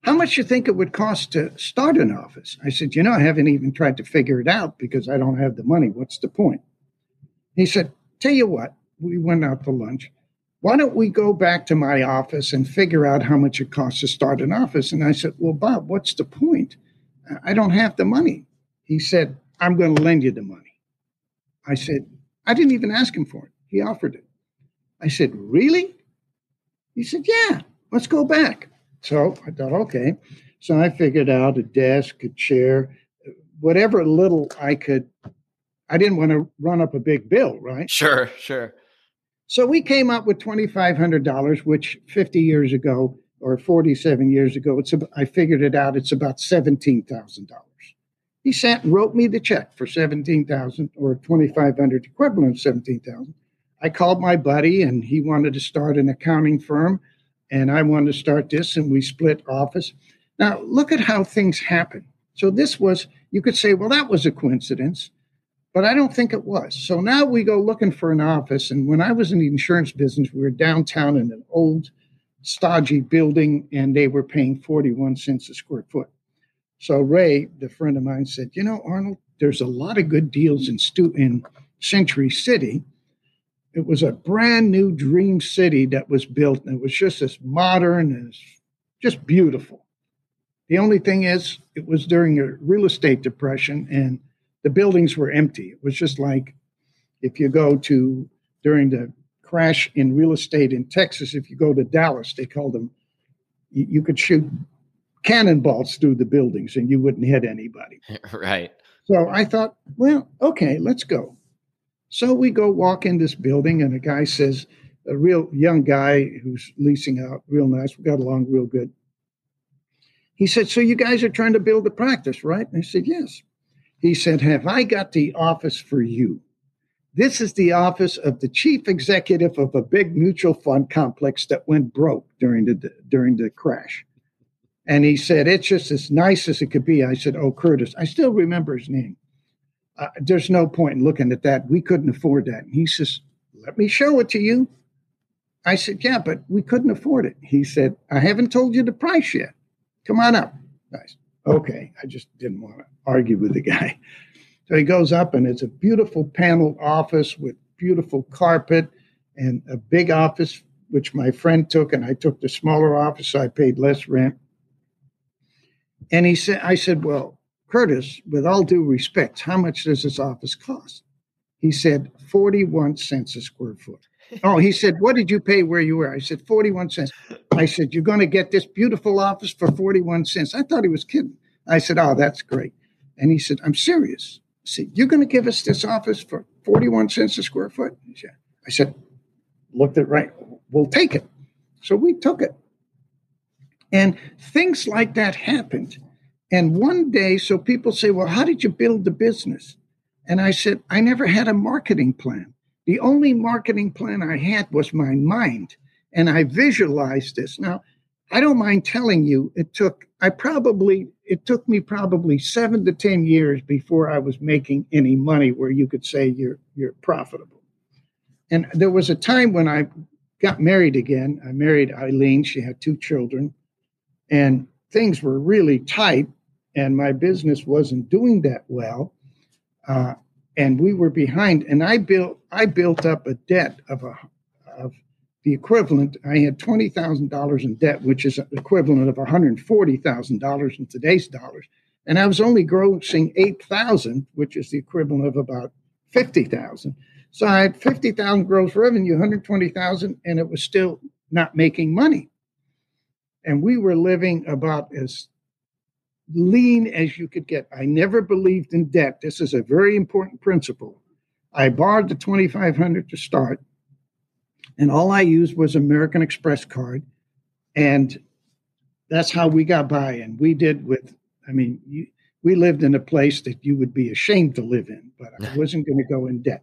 how much you think it would cost to start an office? I said, you know, I haven't even tried to figure it out because I don't have the money. What's the point? He said, tell you what, we went out to lunch. Why don't we go back to my office and figure out how much it costs to start an office? And I said, well, Bob, what's the point? I don't have the money. He said, I'm going to lend you the money. I said, I didn't even ask him for it. He offered it. I said, really? He said, yeah, let's go back. So I thought, okay. So I figured out a desk, a chair, whatever little I could. I didn't want to run up a big bill, right? Sure, sure. So we came up with $2,500, which 50 years ago or 47 years ago, it's about, I figured it out, it's about $17,000. He sent wrote me the check for 17,000 or 2,500 equivalent of 17,000. I called my buddy and he wanted to start an accounting firm and I wanted to start this, and we split office. Now, look at how things happen. So, this was, you could say, well, that was a coincidence, but I don't think it was. So now we go looking for an office. And when I was in the insurance business, we were downtown in an old, stodgy building, and they were paying 41 cents a square foot. So, Ray, the friend of mine, said, You know, Arnold, there's a lot of good deals in, Stu- in Century City it was a brand new dream city that was built, and it was just as modern and just beautiful. The only thing is, it was during a real estate depression, and the buildings were empty. It was just like if you go to during the crash in real estate in Texas, if you go to Dallas, they called them, you, you could shoot cannonballs through the buildings and you wouldn't hit anybody. Right. So I thought, well, okay, let's go. So we go walk in this building, and a guy says, a real young guy who's leasing out, real nice. We got along real good. He said, So you guys are trying to build a practice, right? And I said, Yes. He said, Have I got the office for you? This is the office of the chief executive of a big mutual fund complex that went broke during the during the crash. And he said, It's just as nice as it could be. I said, Oh, Curtis. I still remember his name uh, there's no point in looking at that. We couldn't afford that. And he says, let me show it to you. I said, yeah, but we couldn't afford it. He said, I haven't told you the price yet. Come on up. Nice. Okay. I just didn't want to argue with the guy. So he goes up and it's a beautiful paneled office with beautiful carpet and a big office, which my friend took, and I took the smaller office. So I paid less rent. And he said, I said, well, Curtis, with all due respect, how much does this office cost? He said, 41 cents a square foot. Oh, he said, what did you pay where you were? I said, 41 cents. I said, you're going to get this beautiful office for 41 cents. I thought he was kidding. I said, oh, that's great. And he said, I'm serious. I said, you're going to give us this office for 41 cents a square foot? I said, looked at right, we'll take it. So we took it. And things like that happened. And one day, so people say, well, how did you build the business? And I said, I never had a marketing plan. The only marketing plan I had was my mind. And I visualized this. Now, I don't mind telling you, it took, I probably, it took me probably seven to 10 years before I was making any money where you could say you're, you're profitable. And there was a time when I got married again. I married Eileen. She had two children, and things were really tight, and my business wasn't doing that well. Uh, and we were behind. And I built I built up a debt of a of the equivalent. I had twenty thousand dollars in debt, which is equivalent of one hundred forty thousand dollars in today's dollars. And I was only grossing eight thousand, which is the equivalent of about fifty thousand. So I had 50,000 gross revenue, 120,000, and it was still not making money. And we were living about as lean as you could get. I never believed in debt. This is a very important principle. I borrowed the 2500 to start, and all I used was American Express card. And that's how we got by. And we did with, I mean, you, we lived in a place that you would be ashamed to live in, but I wasn't going to go in debt.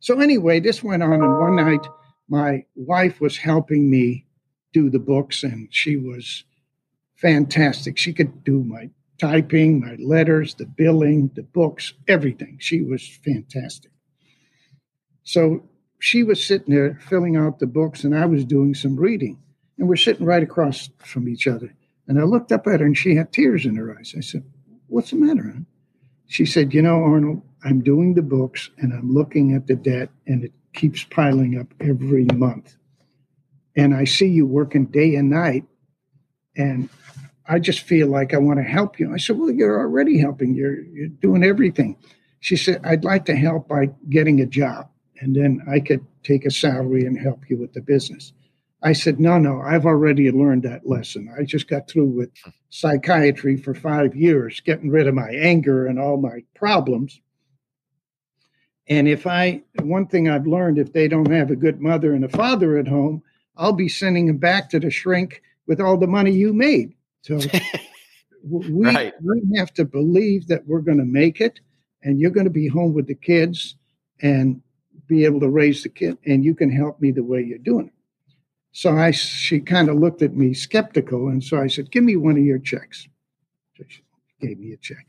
So anyway, this went on, and one night my wife was helping me do the books, and she was fantastic. She could do my typing, my letters, the billing, the books, everything. She was fantastic. So she was sitting there filling out the books, and I was doing some reading, and we're sitting right across from each other. And I looked up at her, and she had tears in her eyes. I said, "What's the matter?" She said, "You know, Arnold, I'm doing the books and I'm looking at the debt and it keeps piling up every month. And I see you working day and night and I just feel like I want to help you. I said, Well, you're already helping. You're you're doing everything. She said, I'd like to help by getting a job and then I could take a salary and help you with the business. I said, no, no, I've already learned that lesson. I just got through with psychiatry for five years, getting rid of my anger and all my problems. And if I, one thing I've learned, if they don't have a good mother and a father at home, I'll be sending them back to the shrink with all the money you made. So we, right. we have to believe that we're going to make it and you're going to be home with the kids and be able to raise the kid and you can help me the way you're doing it. So I, she kind of looked at me skeptical. And so I said, give me one of your checks. So she gave me a check.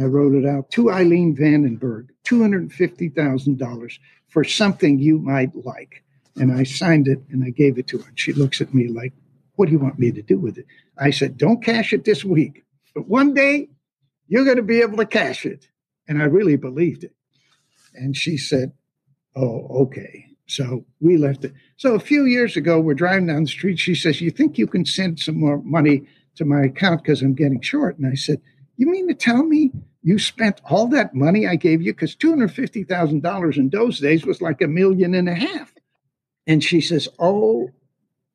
I wrote it out to Eileen Van Den Berg, $250,000 for something you might like. And I signed it and I gave it to her. And she looks at me like, What do you want me to do with it? I said, Don't cash it this week, but one day you're going to be able to cash it. And I really believed it. And she said, Oh, okay. So we left it. So a few years ago, we're driving down the street. She says, You think you can send some more money to my account because I'm getting short? And I said, You mean to tell me you spent all that money I gave you? Because $250,000 in those days was like a million and a half. And she says, Oh,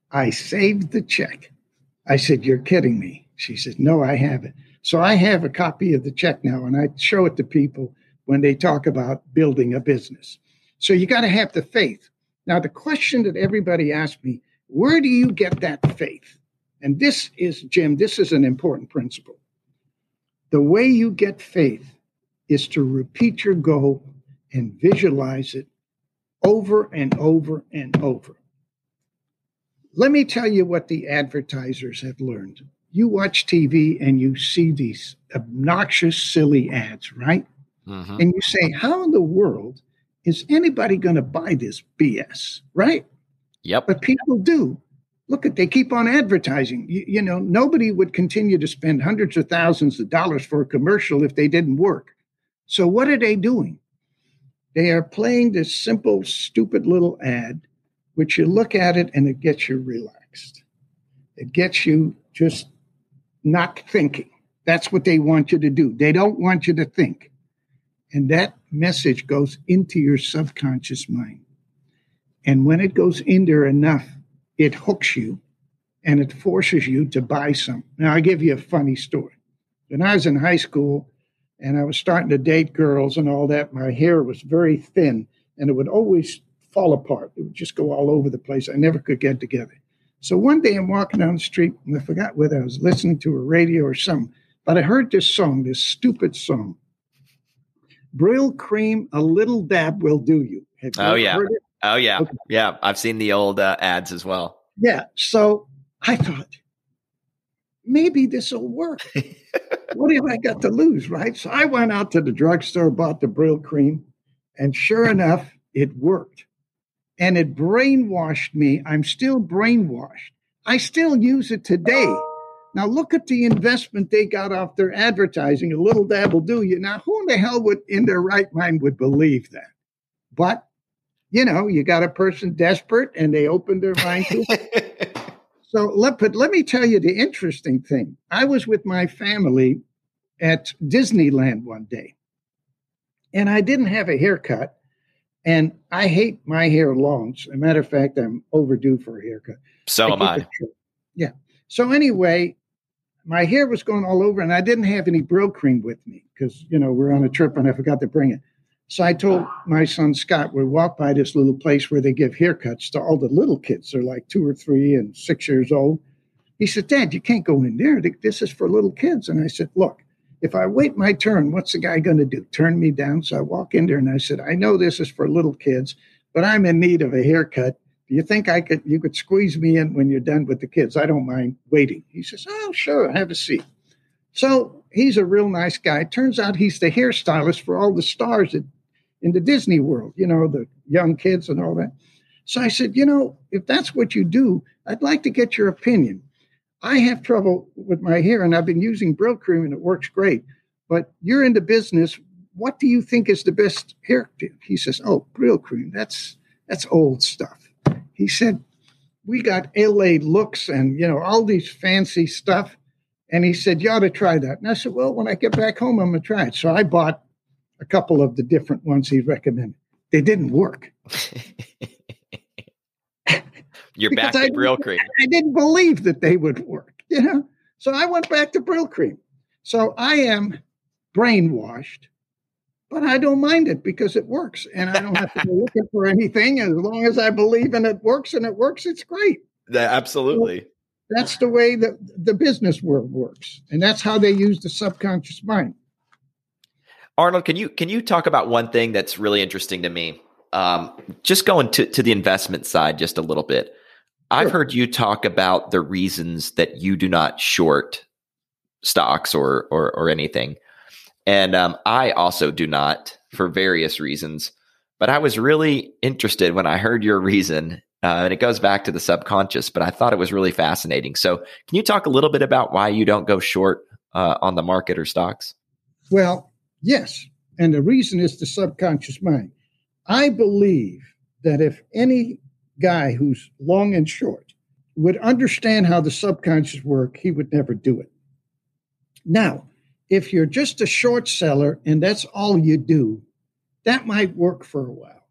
I saved the check. I said, You're kidding me. She said, No, I haven't. So I have a copy of the check now, and I show it to people when they talk about building a business. So you got to have the faith. Now, the question that everybody asks me, where do you get that faith? And this is, Jim, this is an important principle. The way you get faith is to repeat your goal and visualize it over and over and over. Let me tell you what the advertisers have learned. You watch TV and you see these obnoxious, silly ads, right? Mm-hmm. And you say, How in the world is anybody going to buy this BS? Right? Yep. But people do look at they keep on advertising you, you, know nobody would continue to spend hundreds of thousands of dollars for a commercial if they didn't work so what are they doing they are playing this simple stupid little ad which you look at it and it gets you relaxed. It gets you just not thinking. That's what they want you to do. They don't want you to think. And that message goes into your subconscious mind. And when it goes in there enough it hooks you and it forces you to buy some. Now, I'll give you a funny story. When I was in high school and I was starting to date girls and all that, my hair was very thin and it would always fall apart. It would just go all over the place. I never could get together. So one day I'm walking down the street and I forgot whether I was listening to a radio or something, but I heard this song, this stupid song. Brylcreem, a little dab will do you. you oh, yeah. Oh yeah, okay. yeah. I've seen the old uh, ads as well. Yeah. So I thought maybe this will work. what have I got to lose, right? So I went out to the drugstore, bought the Brylcreem, and sure enough, it worked. And it brainwashed me. I'm still brainwashed. I still use it today. Now look at the investment they got off their advertising. A little dab will do you. Now, who in the hell would, in their right mind, would believe that? But you know, you got a person desperate, and they opened their mind to. so let but let me tell you the interesting thing. I was with my family at Disneyland one day, and I didn't have a haircut. And I hate my hair long. As a matter of fact, I'm overdue for a haircut. So I am I. Yeah. So anyway, my hair was going all over, and I didn't have any Brylcreem with me because you know we're on a trip and I forgot to bring it. So I told my son Scott, we walked by this little place where they give haircuts to all the little kids. They're like two or three and six years old. He said, Dad, you can't go in there. This is for little kids. And I said, Look, if I wait my turn, what's the guy going to do? Turn me down? So I walk in there and I said, I know this is for little kids, but I'm in need of a haircut. Do you think I could you could squeeze me in when you're done with the kids? I don't mind waiting. He says, Oh, sure, have a seat. So he's a real nice guy. Turns out he's the hairstylist for all the stars at, in the Disney World, you know, the young kids and all that. So I said, you know, if that's what you do, I'd like to get your opinion. I have trouble with my hair and I've been using Brylcreem and it works great. But you're in the business. What do you think is the best hair? He says, Oh, Brylcreem. That's that's old stuff. He said, We got LA looks and you know, all these fancy stuff. And he said, You ought to try that. And I said, Well, when I get back home, I'm gonna try it. So I bought a couple of the different ones he recommended. They didn't work. You're back to Brylcreem. I didn't believe that they would work, you know. So I went back to Brylcreem. So I am brainwashed, but I don't mind it because it works, and I don't have to be looking for anything. As long as I believe in it works and it works, it's great. Yeah, absolutely. So that's the way that the business world works, and that's how they use the subconscious mind. Arnold, can you can you talk about one thing that's really interesting to me? Um, just going to, to the investment side just a little bit. I've heard you talk about the reasons that you do not short stocks or or, or anything, and um, I also do not for various reasons. But I was really interested when I heard your reason, uh, and it goes back to the subconscious. But I thought it was really fascinating. So, can you talk a little bit about why you don't go short uh, on the market or stocks? Well, yes, and the reason is the subconscious mind. I believe that if any guy who's long and short would understand how the subconscious work, he would never do it. Now, if you're just a short seller and that's all you do, that might work for a while.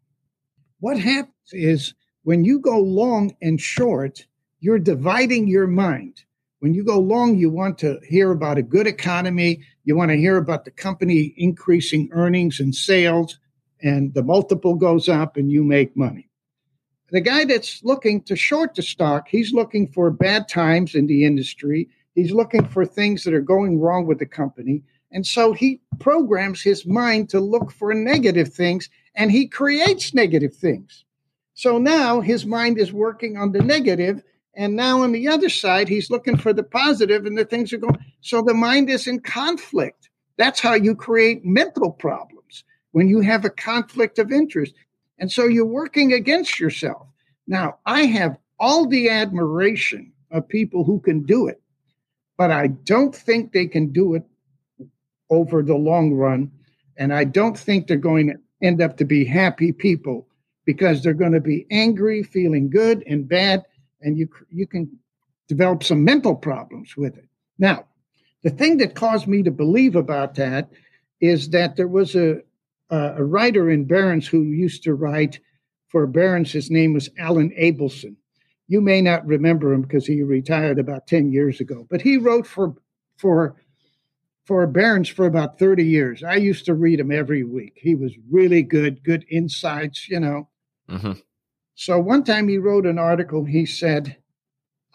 What happens is when you go long and short, you're dividing your mind. When you go long, you want to hear about a good economy. You want to hear about the company increasing earnings and sales, and the multiple goes up and you make money. The guy that's looking to short the stock, he's looking for bad times in the industry. He's looking for things that are going wrong with the company. And so he programs his mind to look for negative things and he creates negative things. So now his mind is working on the negative, And now on the other side, he's looking for the positive and the things are going. So the mind is in conflict. That's how you create mental problems when you have a conflict of interest. And so you're working against yourself. Now, I have all the admiration of people who can do it, but I don't think they can do it over the long run. And I don't think they're going to end up to be happy people because they're going to be angry, feeling good and bad, and you you can develop some mental problems with it. Now, the thing that caused me to believe about that is that there was a a writer in Barron's who used to write for Barron's. His name was Alan Abelson. You may not remember him because he retired about 10 years ago, but he wrote for for for Barron's for about 30 years. I used to read him every week. He was really good, good insights, you know. Mm-hmm. So one time he wrote an article. He said,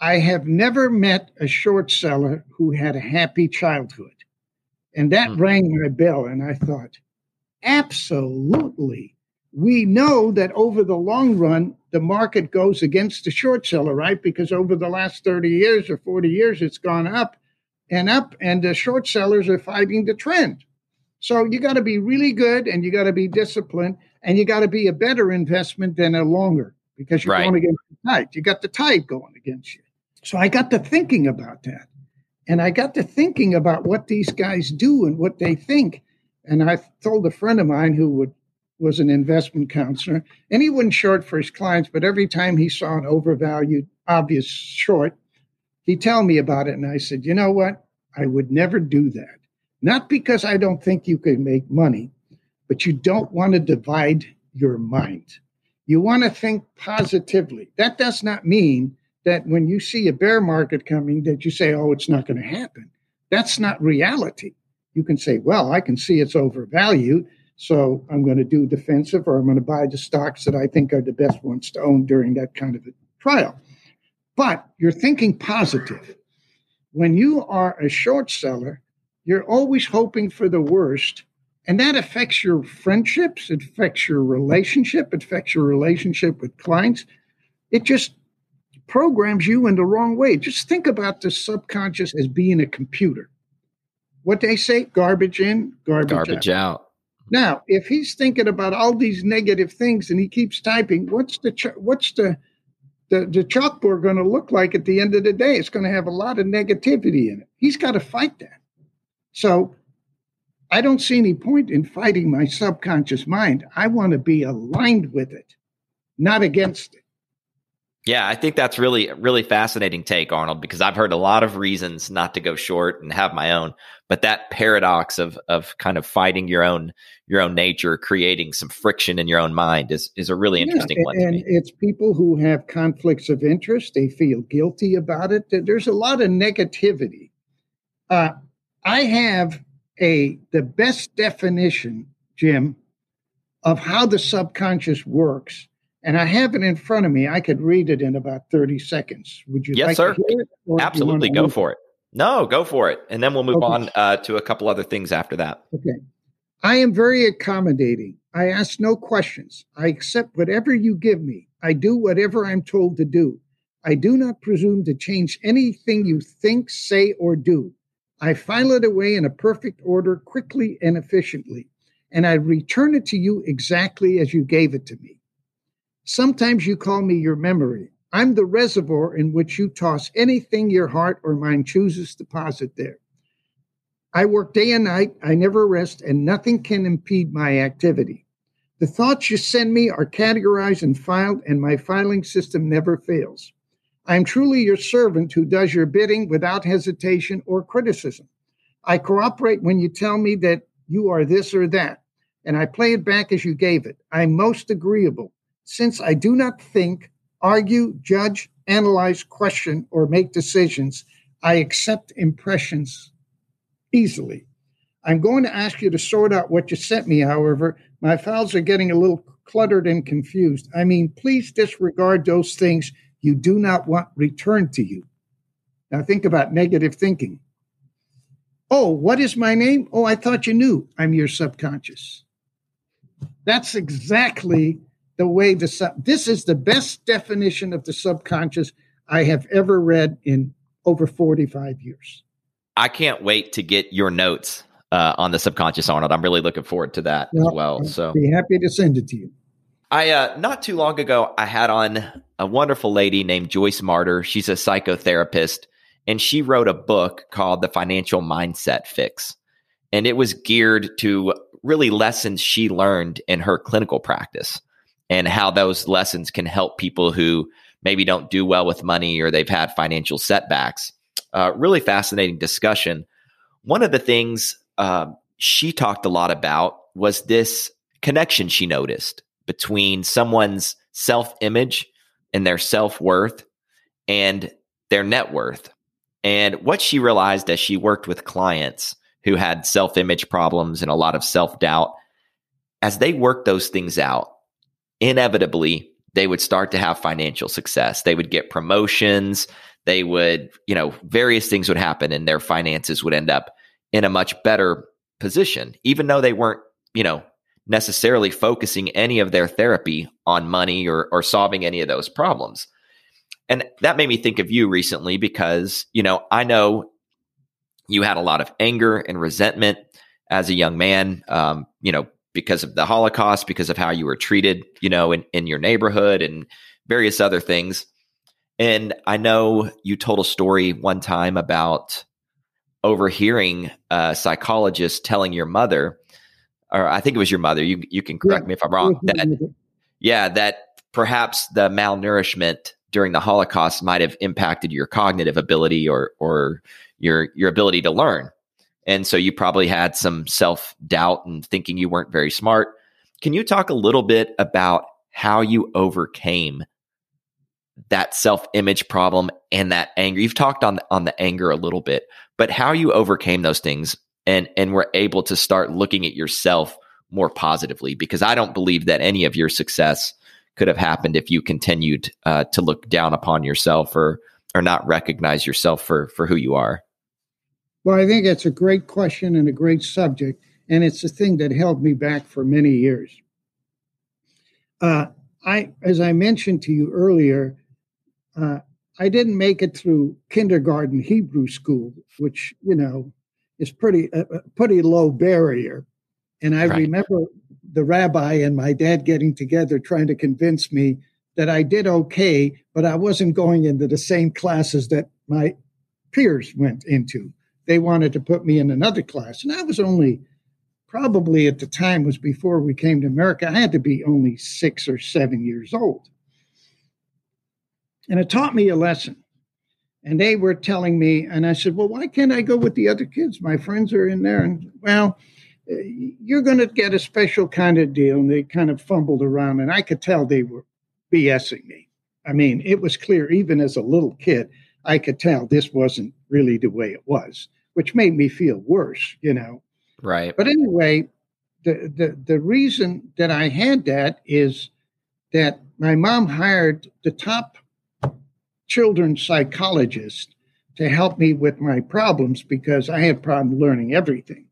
I have never met a short seller who had a happy childhood. And that mm-hmm. rang my bell. And I thought, Absolutely. We know that over the long run, the market goes against the short seller, right? Because over the last 30 years or 40 years, it's gone up and up, and the short sellers are fighting the trend. So you got to be really good and you got to be disciplined and you got to be a better investment than a longer because you're right. going against the tide. You got the tide going against you. So I got to thinking about that. And I got to thinking about what these guys do and what they think. And I told a friend of mine who would, was an investment counselor, and he wouldn't short for his clients, but every time he saw an overvalued, obvious short, he'd tell me about it. And I said, you know what? I would never do that. Not because I don't think you can make money, but you don't want to divide your mind. You want to think positively. That does not mean that when you see a bear market coming that you say, "Oh, it's not going to happen." That's not reality. You can say, "Well, I can see it's overvalued, so I'm going to do defensive or I'm going to buy the stocks that I think are the best ones to own during that kind of a trial." But you're thinking positive. When you are a short seller, you're always hoping for the worst. And that affects your friendships, it affects your relationship, it affects your relationship with clients. It just programs you in the wrong way. Just think about the subconscious as being a computer. What they say, garbage in, garbage, garbage out. out. Now, if he's thinking about all these negative things and he keeps typing, what's the ch- what's the the, the chalkboard going to look like at the end of the day? It's going to have a lot of negativity in it. He's got to fight that. So I don't see any point in fighting my subconscious mind. I want to be aligned with it, not against it. Yeah, I think that's really really fascinating take, Arnold, because I've heard a lot of reasons not to go short and have my own, but that paradox of of kind of fighting your own your own nature, creating some friction in your own mind is is a really interesting yeah, one. And it's people who have conflicts of interest; they feel guilty about it. There's a lot of negativity. Uh, I have a the best definition, Jim, of how the subconscious works, and I have it in front of me. I could read it in about thirty seconds. Would you? Like to Yes, like sir. It, Absolutely, go for it. No, go for it, and then we'll move okay. on uh, to a couple other things after that. Okay. I am very accommodating. I ask no questions. I accept whatever you give me. I do whatever I'm told to do. I do not presume to change anything you think, say, or do. I file it away in a perfect order quickly and efficiently, and I return it to you exactly as you gave it to me. Sometimes you call me your memory. I'm the reservoir in which you toss anything your heart or mind chooses to deposit there. I work day and night, I never rest, and nothing can impede my activity. The thoughts you send me are categorized and filed, and my filing system never fails. I am truly your servant who does your bidding without hesitation or criticism. I cooperate when you tell me that you are this or that, and I play it back as you gave it. I am most agreeable, since I do not think, argue, judge, analyze, question, or make decisions. I accept impressions easily. I'm going to ask you to sort out what you sent me, however. My files are getting a little cluttered and confused. I mean, please disregard those things you do not want returned to you. Now think about negative thinking. Oh, what is my name? Oh, I thought you knew. I'm your subconscious. That's exactly the way the sub. This is the best definition of the subconscious I have ever read in over 45 years. I can't wait to get your notes uh, on the subconscious, Arnold. I'm really looking forward to that well, as well. So, be happy to send it to you. I uh, not too long ago I had on a wonderful lady named Joyce Marter. She's a psychotherapist and she wrote a book called The Financial Mindset Fix. And it was geared to really lessons she learned in her clinical practice and how those lessons can help people who maybe don't do well with money or they've had financial setbacks. Uh, really fascinating discussion. One of the things uh, she talked a lot about was this connection she noticed between someone's self image and their self worth and their net worth. And what she realized as she worked with clients who had self image problems and a lot of self doubt, as they worked those things out, inevitably they would start to have financial success. They would get promotions. They would, you know, various things would happen and their finances would end up in a much better position, even though they weren't, you know, necessarily focusing any of their therapy on money or, or solving any of those problems. And that made me think of you recently because, you know, I know you had a lot of anger and resentment as a young man, um, you know, because of the Holocaust, because of how you were treated, you know, in, in your neighborhood and various other things. And I know you told a story one time about overhearing a psychologist telling your mother, or I think it was your mother, you, you can correct yeah. me if I'm wrong, that, yeah, that perhaps the malnourishment during the Holocaust might have impacted your cognitive ability or, or your, your ability to learn. And so you probably had some self doubt and thinking you weren't very smart. Can you talk a little bit about how you overcame that self image problem and that anger? You've talked on on the anger a little bit, but how you overcame those things and and we're able to start looking at yourself more positively because I don't believe that any of your success could have happened if you continued uh, to look down upon yourself or or not recognize yourself for for who you are. Well, I think it's a great question and a great subject, and it's the thing that held me back for many years. Uh, I, as I mentioned to you earlier, uh, I didn't make it through kindergarten Hebrew school, which you know is pretty a, pretty low barrier. And I right. remember the rabbi and my dad getting together trying to convince me that I did okay, but I wasn't going into the same classes that my peers went into they wanted to put me in another class. And I was only probably at the time was before we came to America. I had to be only six or seven years old. And it taught me a lesson. And they were telling me, and I said, Well, why can't I go with the other kids? My friends are in there. And well, uh, you're going to get a special kind of deal. And they kind of fumbled around, and I could tell they were BSing me. I mean, it was clear, even as a little kid, I could tell this wasn't really the way it was, which made me feel worse, you know. Right. But anyway, the the the reason that I had that is that my mom hired the top children's psychologist to help me with my problems because I had problem learning everything.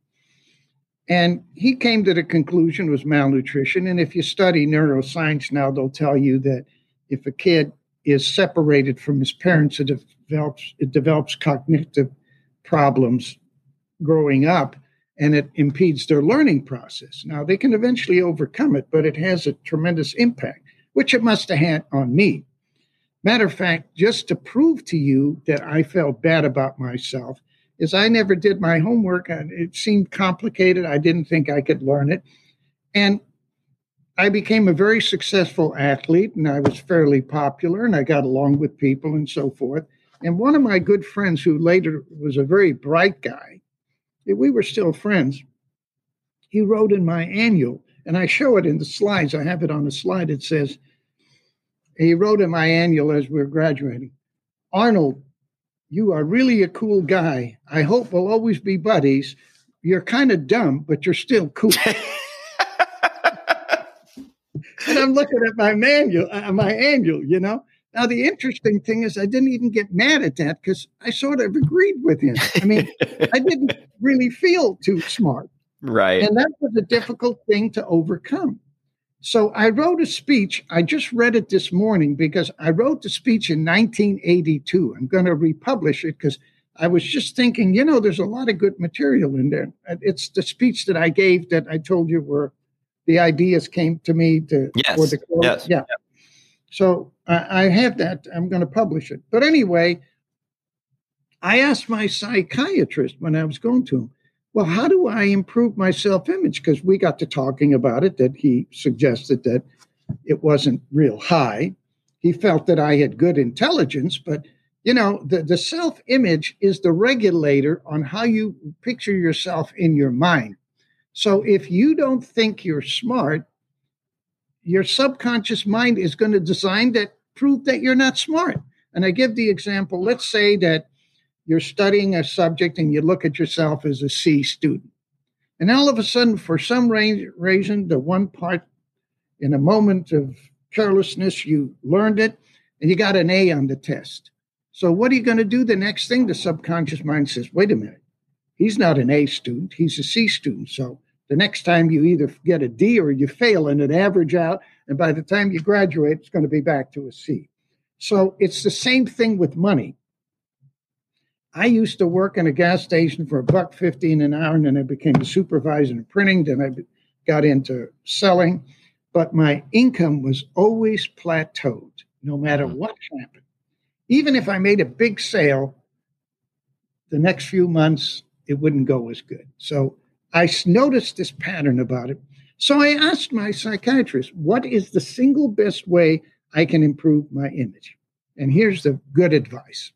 And he came to the conclusion was malnutrition. And if you study neuroscience now, they'll tell you that if a kid is separated from his parents, it develops it develops cognitive problems growing up and it impedes their learning process. Now they can eventually overcome it, but it has a tremendous impact, which it must have had on me. Matter of fact, just to prove to you that I felt bad about myself, is I never did my homework. It seemed complicated. I didn't think I could learn it. And I became a very successful athlete and I was fairly popular and I got along with people and so forth. And one of my good friends, who later was a very bright guy, we were still friends. He wrote in my annual, and I show it in the slides. I have it on the slide. It says, he wrote in my annual as we are graduating Arnold, you are really a cool guy. I hope we'll always be buddies. You're kind of dumb, but you're still cool. and I'm looking at my manual, uh, my annual, you know. Now, the interesting thing is, I didn't even get mad at that because I sort of agreed with him. I mean, I didn't really feel too smart. Right. And that was a difficult thing to overcome. So I wrote a speech. I just read it this morning because I wrote the speech in 1982. I'm going to republish it because I was just thinking, you know, there's a lot of good material in there. It's the speech that I gave that I told you were the ideas came to me to yes. for the yes. yeah. So I, I have that. I'm going to publish it. But anyway, I asked my psychiatrist when I was going to him, well, how do I improve my self image? Because we got to talking about it, that he suggested that it wasn't real high. He felt that I had good intelligence, but you know, the, the self image is the regulator on how you picture yourself in your mind. So if you don't think you're smart, your subconscious mind is going to design that prove that you're not smart. And I give the example let's say that you're studying a subject and you look at yourself as a C student. And all of a sudden, for some reason, the one part in a moment of carelessness, you learned it and you got an A on the test. So, what are you going to do? The next thing, the subconscious mind says, wait a minute, he's not an A student, he's a C student. So, the next time you either get a D or you fail and it average out. And by the time you graduate, it's going to be back to a C. So it's the same thing with money. I used to work in a gas station for a buck fifteen an hour, and then I became a supervisor in printing. Then I got into selling, but my income was always plateaued, no matter mm-hmm. what happened. Even if I made a big sale, the next few months it wouldn't go as good. So I noticed this pattern about it. So I asked my psychiatrist, what is the single best way I can improve my image? And here's the good advice.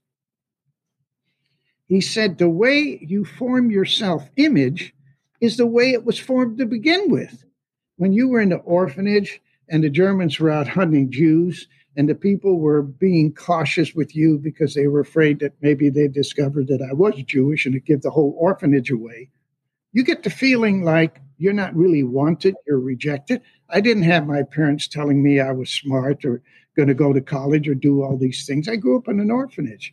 He said, the way you form your self image is the way it was formed to begin with. When you were in the orphanage and the Germans were out hunting Jews and the people were being cautious with you because they were afraid that maybe they discovered that I was Jewish and it give the whole orphanage away. You get the feeling like you're not really wanted, you're rejected. I didn't have my parents telling me I was smart or going to go to college or do all these things. I grew up in an orphanage.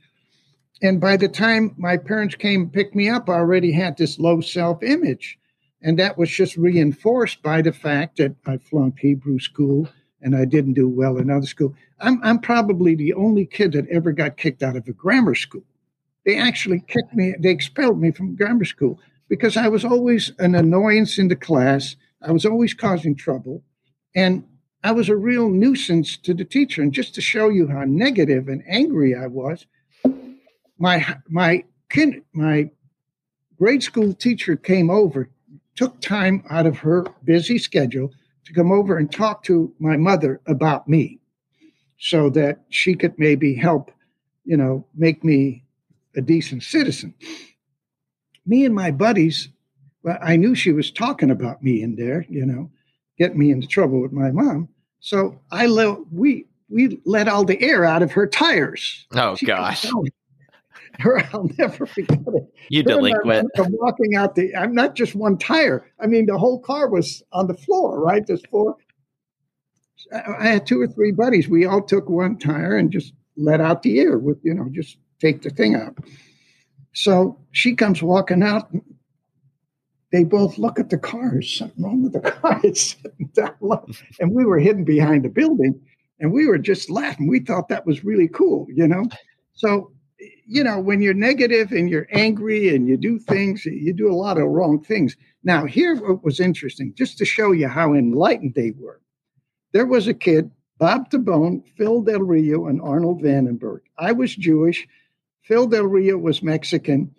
And by the time my parents came and picked me up, I already had this low self image. And that was just reinforced by the fact that I flunked Hebrew school and I didn't do well in other school. I'm, I'm probably the only kid that ever got kicked out of a grammar school. They actually kicked me, they expelled me from grammar school because I was always an annoyance in the class. I was always causing trouble. And I was a real nuisance to the teacher. And just to show you how negative and angry I was, my my my grade school teacher came over, took time out of her busy schedule to come over and talk to my mother about me so that she could maybe help, you know, make me a decent citizen. Me and my buddies, well, I knew she was talking about me in there, you know, get me into trouble with my mom. So I let we we let all the air out of her tires. Oh she gosh. Her, I'll never forget it. You her delinquent. I'm walking out the I'm not just one tire. I mean the whole car was on the floor, right? There's four. I had two or three buddies. We all took one tire and just let out the air with, you know, just take the thing out. So she comes walking out they both look at the car. There's something wrong with the car. It's sitting down low. And we were hidden behind a building and we were just laughing. We thought that was really cool, you know? So, you know, when you're negative and you're angry and you do things, you do a lot of wrong things. Now, here what was interesting, just to show you how enlightened they were. There was a kid, Bob Tabone, Phil Del Rio, and Arnold Van Den Berg. I was Jewish. Phil Del Rio was Mexican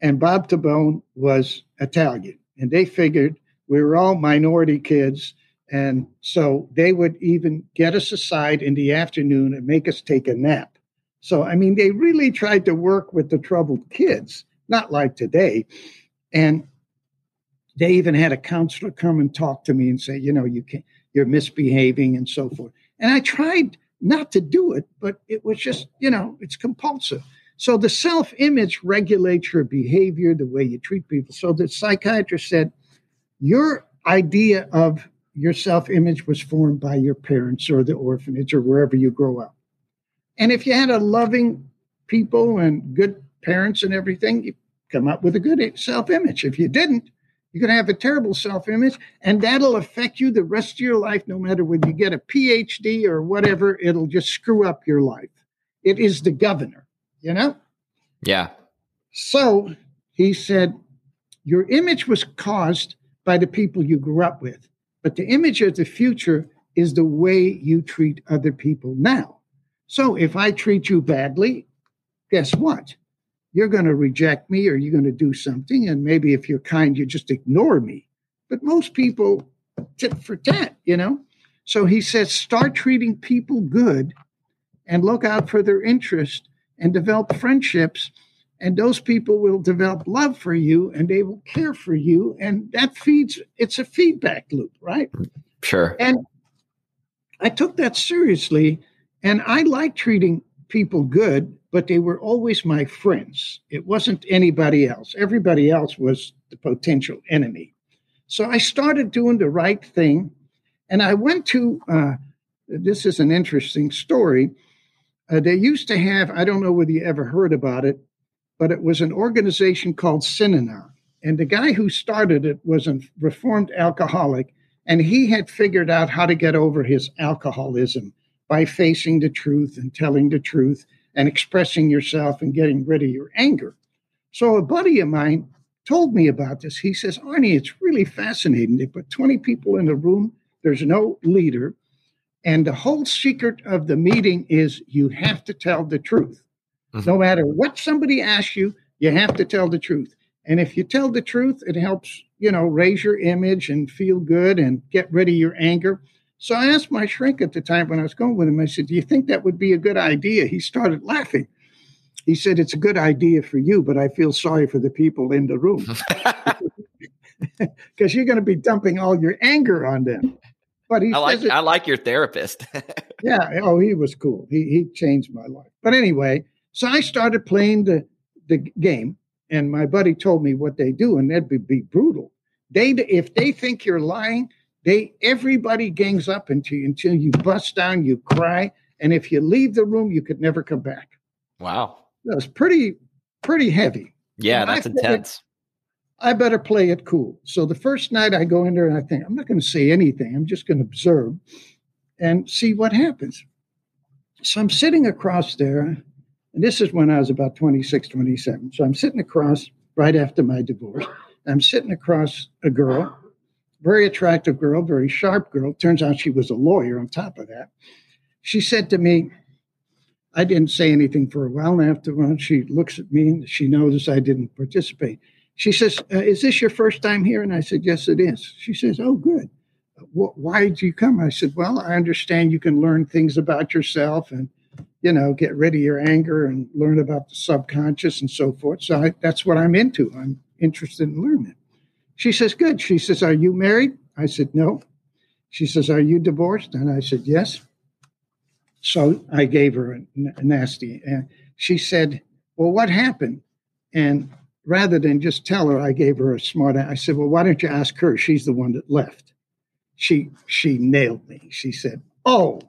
and Bob Tabone was Italian. And they figured we were all minority kids. And so they would even get us aside in the afternoon and make us take a nap. So, I mean, they really tried to work with the troubled kids, not like today. And they even had a counselor come and talk to me and say, you know, you can you're misbehaving and so forth. And I tried not to do it, but it was just, you know, it's compulsive. So the self image regulates your behavior, the way you treat people. So the psychiatrist said, Your idea of your self image was formed by your parents or the orphanage or wherever you grow up. And if you had a loving people and good parents and everything, you come up with a good self image. If you didn't, you're going to have a terrible self image, and that'll affect you the rest of your life, no matter whether you get a PhD or whatever, it'll just screw up your life. It is the governor you know? Yeah. So he said, Your image was caused by the people you grew up with, but the image of the future is the way you treat other people now. So if I treat you badly, guess what? You're going to reject me or you're going to do something. And maybe if you're kind, you just ignore me. But most people tit for tat, you know? So he says, start treating people good and look out for their interest and develop friendships and those people will develop love for you and they will care for you and that feeds it's a feedback loop right sure and i took that seriously and i like treating people good but they were always my friends. It wasn't anybody else. Everybody else was the potential enemy. So i started doing the right thing and i went to uh, this is an interesting story. Uh, they used to have, I don't know whether you ever heard about it, but it was an organization called Synanon. And the guy who started it was a reformed alcoholic, and he had figured out how to get over his alcoholism by facing the truth and telling the truth. and expressing yourself and getting rid of your anger. So a buddy of mine told me about this. He says, Arnie, it's really fascinating. They put 20 people in a room, there's no leader. And the whole secret of the meeting is you have to tell the truth. Mm-hmm. No matter what somebody asks you, you have to tell the truth. And if you tell the truth, it helps, you know, raise your image and feel good and get rid of your anger. So I asked my shrink at the time when I was going with him, I said, Do you think that would be a good idea? He started laughing. He said, It's a good idea for you, but I feel sorry for the people in the room. Because you're going to be dumping all your anger on them. But he I like it, I like your therapist. yeah. Oh, he was cool. He he changed my life. But anyway, so I started playing the the game, and my buddy told me what they do, and that'd be, be brutal. They if they think you're lying, they everybody gangs up into you until you bust down, you cry, and if you leave the room, you could never come back. Wow, that was pretty pretty heavy. Yeah, and that's I intense. I better play it cool. So the first night I go in there and I think I'm not going to say anything. I'm just going to observe and see what happens. So I'm sitting across there, and this is when I was about 26, 27. So I'm sitting across right after my divorce. I'm sitting across a girl very attractive girl, very sharp girl. Turns out she was a lawyer on top of that. She said to me, I didn't say anything for a while. And after a while, she looks at me and she noticed I didn't participate. She says, uh, Is this your first time here? And I said, Yes, it is. She says, Oh, good. Why did you come? I said, Well, I understand you can learn things about yourself and, you know, get rid of your anger and learn about the subconscious and so forth. So I, that's what I'm into. I'm interested in learning. She says, Good. She says, Are you married? I said, No. She says, Are you divorced? And I said, Yes. So I gave her a, a nasty. And she said, Well, what happened? And rather than just tell her, I gave her a smart. I said, Well, why don't you ask her? She's the one that left. She she nailed me. She said, Oh,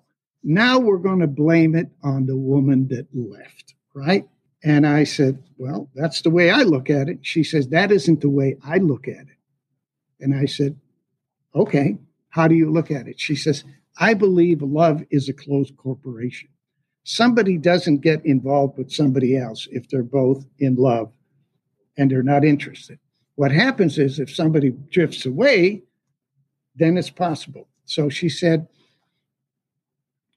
now we're going to blame it on the woman that left, right? And I said, Well, that's the way I look at it. She says, That isn't the way I look at it. And I said, Okay, how do you look at it? She says, I believe love is a closed corporation. Somebody doesn't get involved with somebody else if they're both in love and they're not interested. What happens is if somebody drifts away, then it's possible. So she said,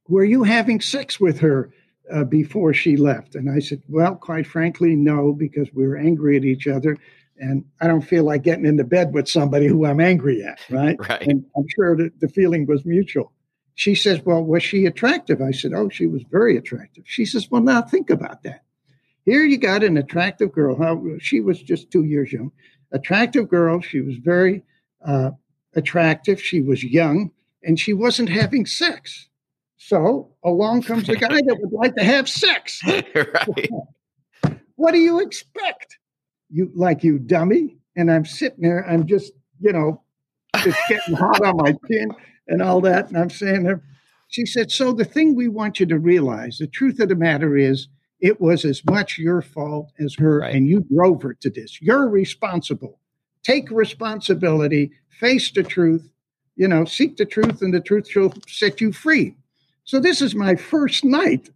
Were you having sex with her uh, before she left? And I said, Well, quite frankly, no, because we were angry at each other and I don't feel like getting into bed with somebody who I'm angry at, right? right. And I'm sure that the feeling was mutual. She says, Well, was she attractive? I said, Oh, she was very attractive. She says, Well, now think about that. Here you got an attractive girl. How she was just two years young. Attractive girl. She was very uh, attractive. She was young, and she wasn't having sex. So along comes a guy that would like to have sex. right. What do you expect? You like you dummy. And I'm sitting there, I'm just, you know, just getting hot on my chin and all that. And I'm saying to her, she said, So the thing we want you to realize, the truth of the matter is, it was as much your fault as her, right. and you drove her to this. You're responsible. Take responsibility, face the truth, you know, seek the truth, and the truth shall set you free. So this is my first night,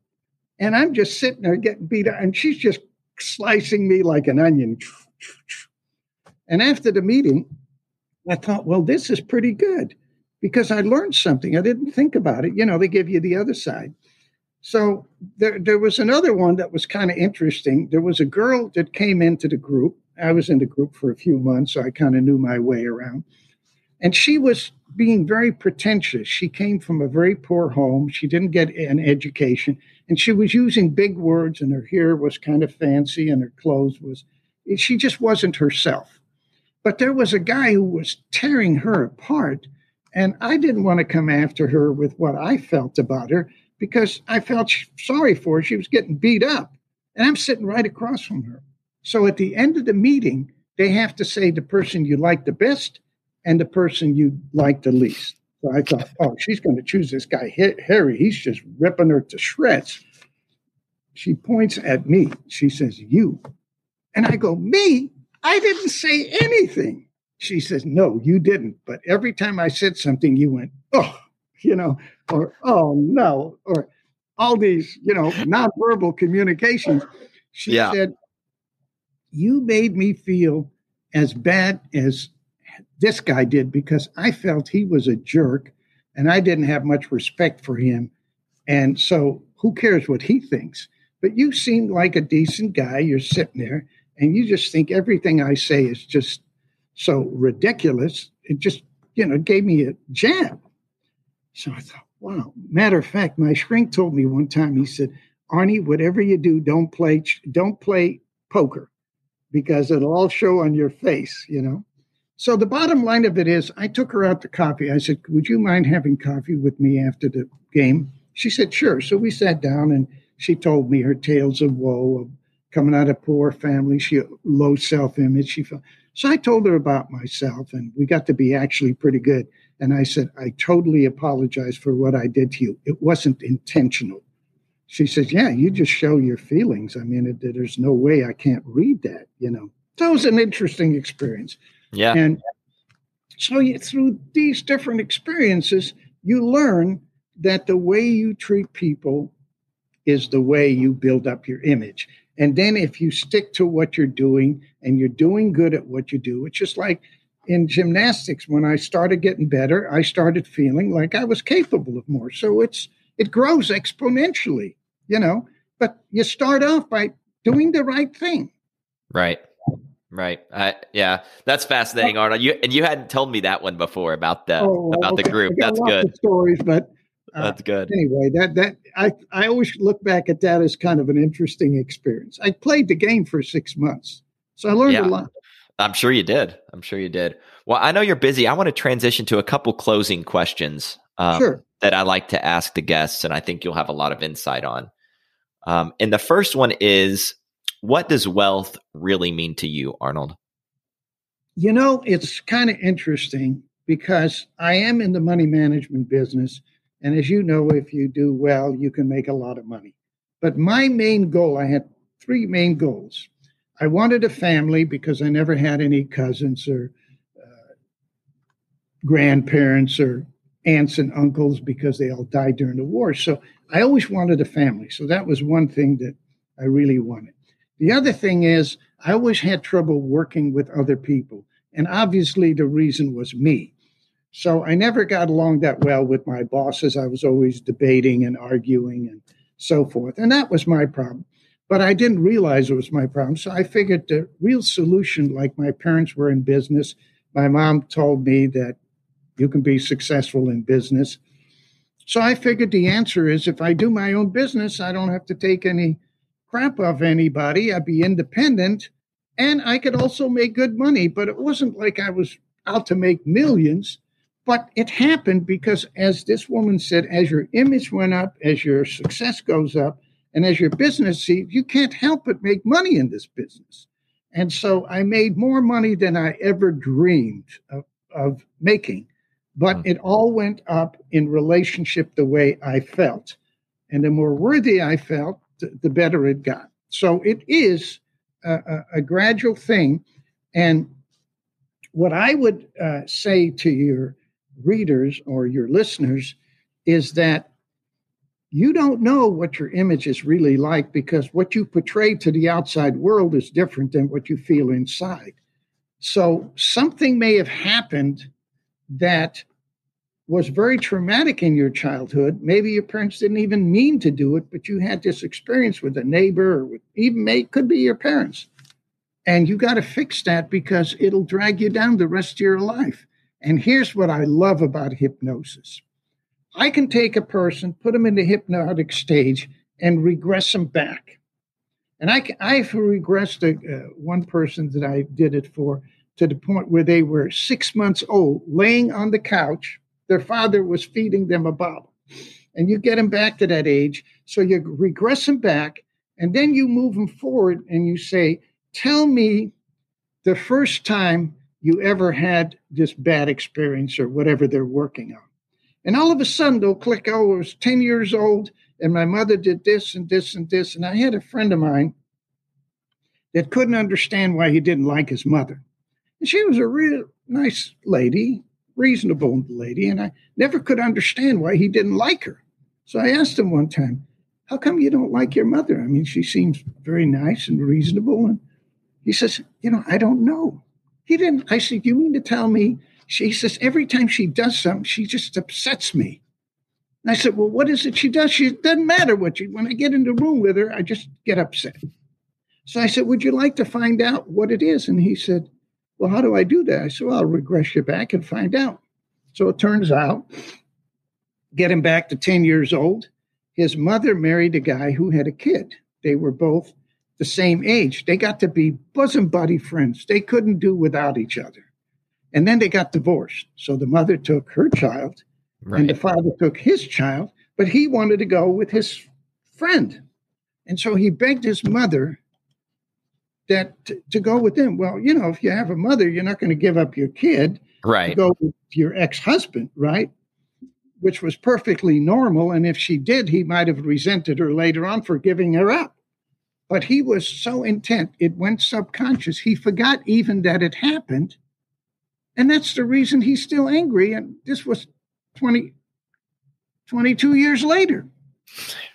and I'm just sitting there getting beat up, and she's just slicing me like an onion. And after the meeting, I thought, well, this is pretty good because I learned something. I didn't think about it. You know, they give you the other side. So there, there was another one that was kind of interesting. There was a girl that came into the group. I was in the group for a few months, so I kind of knew my way around. And she was being very pretentious. She came from a very poor home. She didn't get an education. And she was using big words, and her hair was kind of fancy, and her clothes was, she just wasn't herself. But there was a guy who was tearing her apart. And I didn't want to come after her with what I felt about her because I felt sorry for her. She was getting beat up. And I'm sitting right across from her. So at the end of the meeting, they have to say the person you like the best and the person you like the least. So I thought, oh, she's going to choose this guy, Harry. He's just ripping her to shreds. She points at me. She says, You. And I go, Me? I didn't say anything. She says, No, you didn't. But every time I said something, you went, Oh, you know, or Oh, no. Or all these, you know, nonverbal communications. She yeah. said, You made me feel as bad as this guy did because I felt he was a jerk and I didn't have much respect for him. And so who cares what he thinks? But you seem like a decent guy. You're sitting there and you just think everything I say is just so ridiculous. It just, you know, gave me a jab. So I thought, wow. Matter of fact, my shrink told me one time, he said, Arnie, whatever you do, don't play, don't play poker because it'll all show on your face, you know. So the bottom line of it is, I took her out to coffee. I said, Would you mind having coffee with me after the game? She said, Sure. So we sat down and she told me her tales of woe, of coming out of poor family. She low self image. She felt so. I told her about myself, and we got to be actually pretty good. And I said, I totally apologize for what I did to you. It wasn't intentional. She says, Yeah, you just show your feelings. I mean, it, there's no way I can't read that, you know. So it was an interesting experience. Yeah. And so you, through these different experiences, you learn that the way you treat people is the way you build up your image. And then if you stick to what you're doing and you're doing good at what you do, it's just like in gymnastics when I started getting better, I started feeling like I was capable of more. So it's it grows exponentially, you know. But you start off by doing the right thing. Right. Right. Uh, yeah, that's fascinating, Arnold. You and you hadn't told me that one before about the oh, about okay. the group. That's good. stories, but uh, that's good. Anyway, that that I I always look back at that as kind of an interesting experience. I played the game for six months, so I learned yeah. a lot. I'm sure you did. I'm sure you did. Well, I know you're busy. I want to transition to a couple closing questions um, sure. that I like to ask the guests, and I think you'll have a lot of insight on. Um, and the first one is what does wealth really mean to you, Arnold? You know, it's kind of interesting because I am in the money management business. And as you know, if you do well, you can make a lot of money. But my main goal, I had three main goals. I wanted a family because I never had any cousins or uh, grandparents or aunts and uncles because they all died during the war. So I always wanted a family. So that was one thing that I really wanted. The other thing is, I always had trouble working with other people. And obviously, the reason was me. So I never got along that well with my bosses. I was always debating and arguing and so forth. And that was my problem. But I didn't realize it was my problem. So I figured the real solution, like my parents were in business, my mom told me that you can be successful in business. So I figured the answer is if I do my own business, I don't have to take any crap off anybody. I'd be independent and I could also make good money. But it wasn't like I was out to make millions. But it happened because, as this woman said, as your image went up, as your success goes up, and as your business sees, you can't help but make money in this business. And so I made more money than I ever dreamed of, of making. But mm. it all went up in relationship the way I felt. And the more worthy I felt, the better it got. So it is a, a, gradual thing. And what I would uh, say to your readers or your listeners is that you don't know what your image is really like because what you portray to the outside world is different than what you feel inside. So something may have happened that was very traumatic in your childhood. Maybe your parents didn't even mean to do it, but you had this experience with a neighbor or with even may could be your parents. And you got to fix that because it'll drag you down the rest of your life. And here's what I love about hypnosis. I can take a person, put them in the hypnotic stage, and regress them back. And I, I've regressed a, uh, one person that I did it for to the point where they were six months old, laying on the couch their father was feeding them a bottle. And you get them back to that age. So you regress them back, and then you move them forward and you say, Tell me the first time you ever had this bad experience or whatever they're working on. And all of a sudden they'll click, oh, I was 10 years old and my mother did this and this and this. And I had a friend of mine that couldn't understand why he didn't like his mother. And she was a real nice lady, reasonable lady, and I never could understand why he didn't like her. So I asked him one time, How come you don't like your mother? I mean, she seems very nice and reasonable. And he says, You know, I don't know. He didn't. I said, You mean to tell me? She says, Every time she does something, she just upsets me. And I said, Well, what is it she does? She doesn't matter what she, when I get in the room with her, I just get upset. So I said, Would you like to find out what it is? And he said, Well, how do I do that? I said, Well, I'll regress you back and find out. So it turns out, get him back to 10 years old. His mother married a guy who had a kid. They were both the same age. They got to be bosom buddy friends. They couldn't do without each other. And then they got divorced. So the mother took her child right. and the father took his child, but he wanted to go with his friend. And so he begged his mother that to, go with him. Well, you know, if you have a mother, you're not going to give up your kid right. to go with your ex-husband, right? Which was perfectly normal. And if she did, he might have resented her later on for giving her up. But he was so intent, it went subconscious. He forgot even that it happened. And that's the reason he's still angry. And this was 20, 22 years later.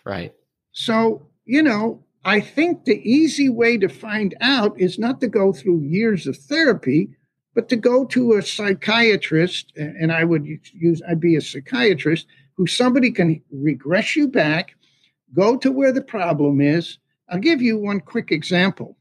Right. So, you know, I think the easy way to find out is not to go through years of therapy, but to go to a psychiatrist. And I would use, I'd be a psychiatrist who somebody can regress you back, go to where the problem is, I'll give you one quick example.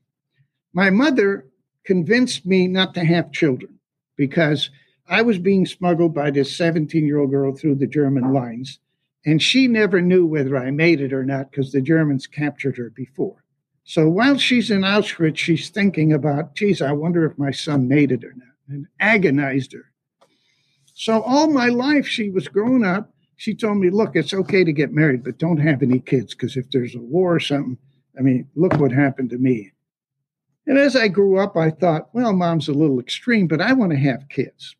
My mother convinced me not to have children because I was being smuggled by this 17 year old girl through the German lines. And she never knew whether I made it or not because the Germans captured her before. So while she's in Auschwitz, she's thinking about, geez, I wonder if my son made it or not, and agonized her. So all my life, she was growing up. She told me, look, it's okay to get married, but don't have any kids because if there's a war or something, I mean, look what happened to me. And as I grew up, I thought, well, mom's a little extreme, but I want to have kids.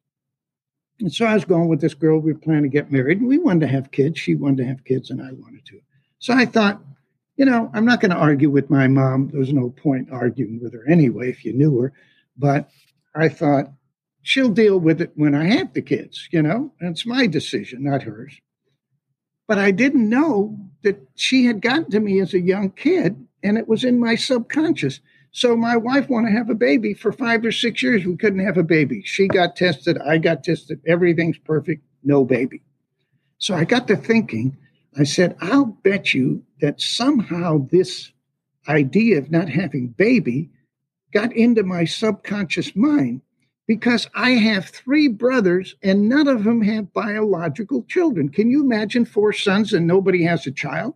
And so I was going with this girl. We planning to get married, we wanted to have kids. She wanted to have kids, and I wanted to. So I thought, you know, I'm not going to argue with my mom. There's no point arguing with her anyway if you knew her. But I thought, she'll deal with it when I have the kids, you know? And it's my decision, not hers. But I didn't know that she had gotten to me as a young kid and it was in my subconscious. So my wife wanted to have a baby for five or six years. We couldn't have a baby. She got tested. I got tested. Everything's perfect. No baby. So I got to thinking. I said, I'll bet you that somehow this idea of not having baby got into my subconscious mind because I have three brothers and none of them have biological children. Can you imagine four sons and nobody has a child?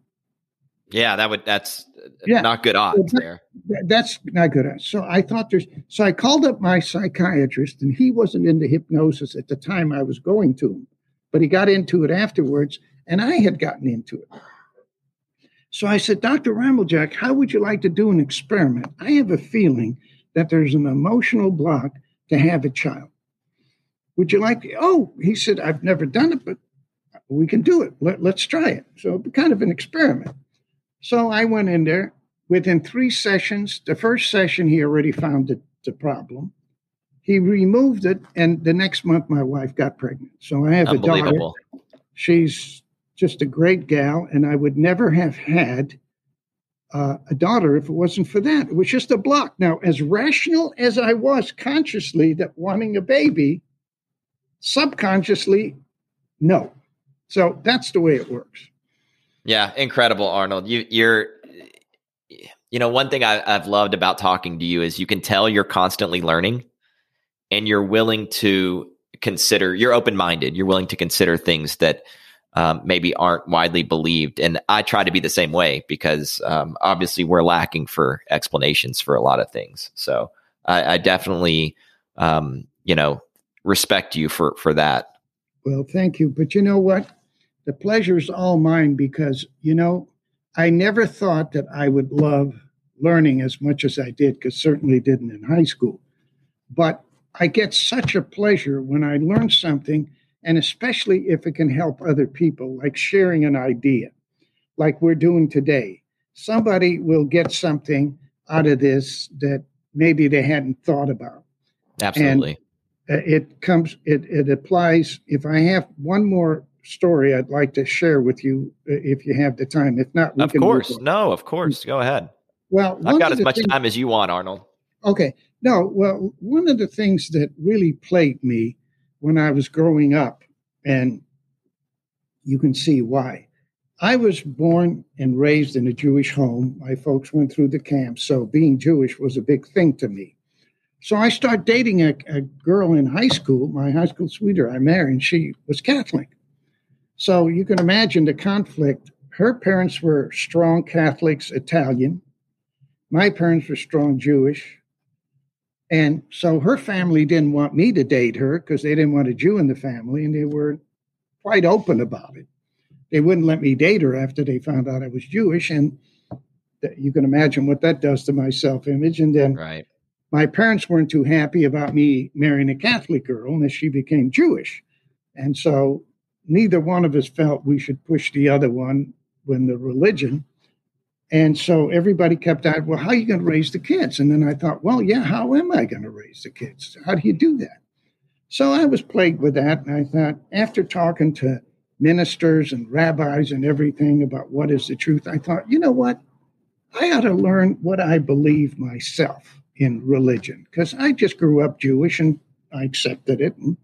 Yeah, that would that's uh, yeah. not good odds there. That's not good odds. So I thought there's so I called up my psychiatrist and he wasn't into hypnosis at the time I was going to him, but he got into it afterwards and I had gotten into it. So I said, Dr. Rameljack, how would you like to do an experiment? I have a feeling that there's an emotional block to have a child. Would you like? Oh, he said, I've never done it, but we can do it. Let, us try it. So, kind of an experiment. So I went in there. Within three sessions, the first session, he already found the, the problem. He removed it, and the next month, my wife got pregnant. So I have a daughter. She's just a great gal, and I would never have had uh, a daughter if it wasn't for that. It was just a block. Now, as rational as I was consciously that wanting a baby, subconsciously, no. So that's the way it works. Yeah, incredible, Arnold. You, you're, you know, one thing I, I've loved about talking to you is you can tell you're constantly learning, and you're willing to consider. You're open minded. You're willing to consider things that um, maybe aren't widely believed. And I try to be the same way because um, obviously we're lacking for explanations for a lot of things. So I, I definitely, um, you know, respect you for for that. Well, thank you. But you know what? The pleasure is all mine because, you know, I never thought that I would love learning as much as I did, because certainly didn't in high school. But I get such a pleasure when I learn something, and especially if it can help other people, like sharing an idea, like we're doing today. Somebody will get something out of this that maybe they hadn't thought about. Absolutely. And it comes, it, it applies. If I have one more story I'd like to share with you uh, if you have the time. If not, of course, no, of course, go ahead. Well, I've got as much things, time as you want, Arnold. Okay, no, well, one of the things that really plagued me when I was growing up, and you can see why. I was born and raised in a Jewish home. My folks went through the camp, so being Jewish was a big thing to me. So I started dating a, a girl in high school, my high school sweetheart I married, and she was Catholic. So you can imagine the conflict. Her parents were strong Catholics, Italian. My parents were strong Jewish. And so her family didn't want me to date her because they didn't want a Jew in the family, and they were quite open about it. They wouldn't let me date her after they found out I was Jewish. And you can imagine what that does to my self image. And then right my parents weren't too happy about me marrying a Catholic girl unless she became Jewish. And so neither one of us felt we should push the other one when the religion. And so everybody kept asking, well, how are you going to raise the kids? And then I thought, well, yeah, how am I going to raise the kids? How do you do that? So I was plagued with that. And I thought, after talking to ministers and rabbis and everything about what is the truth, I thought, you know what? I ought to learn what I believe myself in religion because I just grew up Jewish and I accepted it. And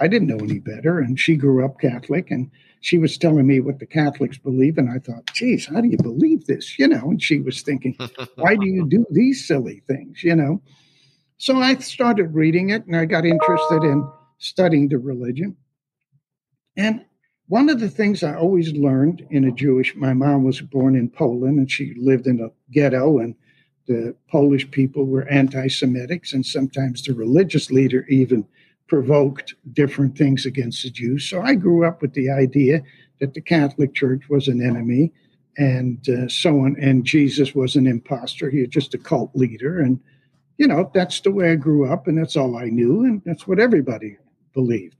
I didn't know any better. And she grew up Catholic and she was telling me what the Catholics believe. And I thought, geez, how do you believe this? You know, and she was thinking, why do you do these silly things? You know? So I started reading it and I got interested in studying the religion. And one of the things I always learned in a Jewish, my mom was born in Poland and she lived in a ghetto and the Polish people were anti Semitics, and sometimes the religious leader even provoked different things against the Jews. So I grew up with the idea that the Catholic Church was an enemy and uh, so on, and Jesus was an impostor. He was just a cult leader. And, you know, that's the way I grew up, and that's all I knew, and that's what everybody believed.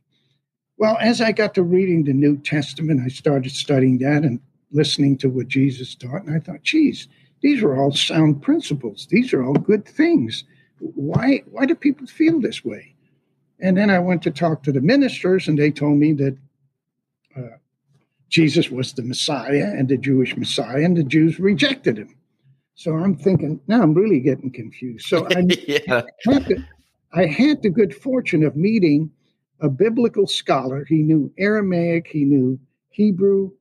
Well, as I got to reading the New Testament, I started studying that and listening to what Jesus taught, and I thought, geez, these are all sound principles. These are all good things. Why, why do people feel this way? And then I went to talk to the ministers, and they told me that uh, Jesus was the Messiah and the Jewish Messiah, and the Jews rejected him. So I'm thinking, now I'm really getting confused. So I, yeah. had to, I had the good fortune of meeting a biblical scholar. He knew Aramaic, he knew Hebrew,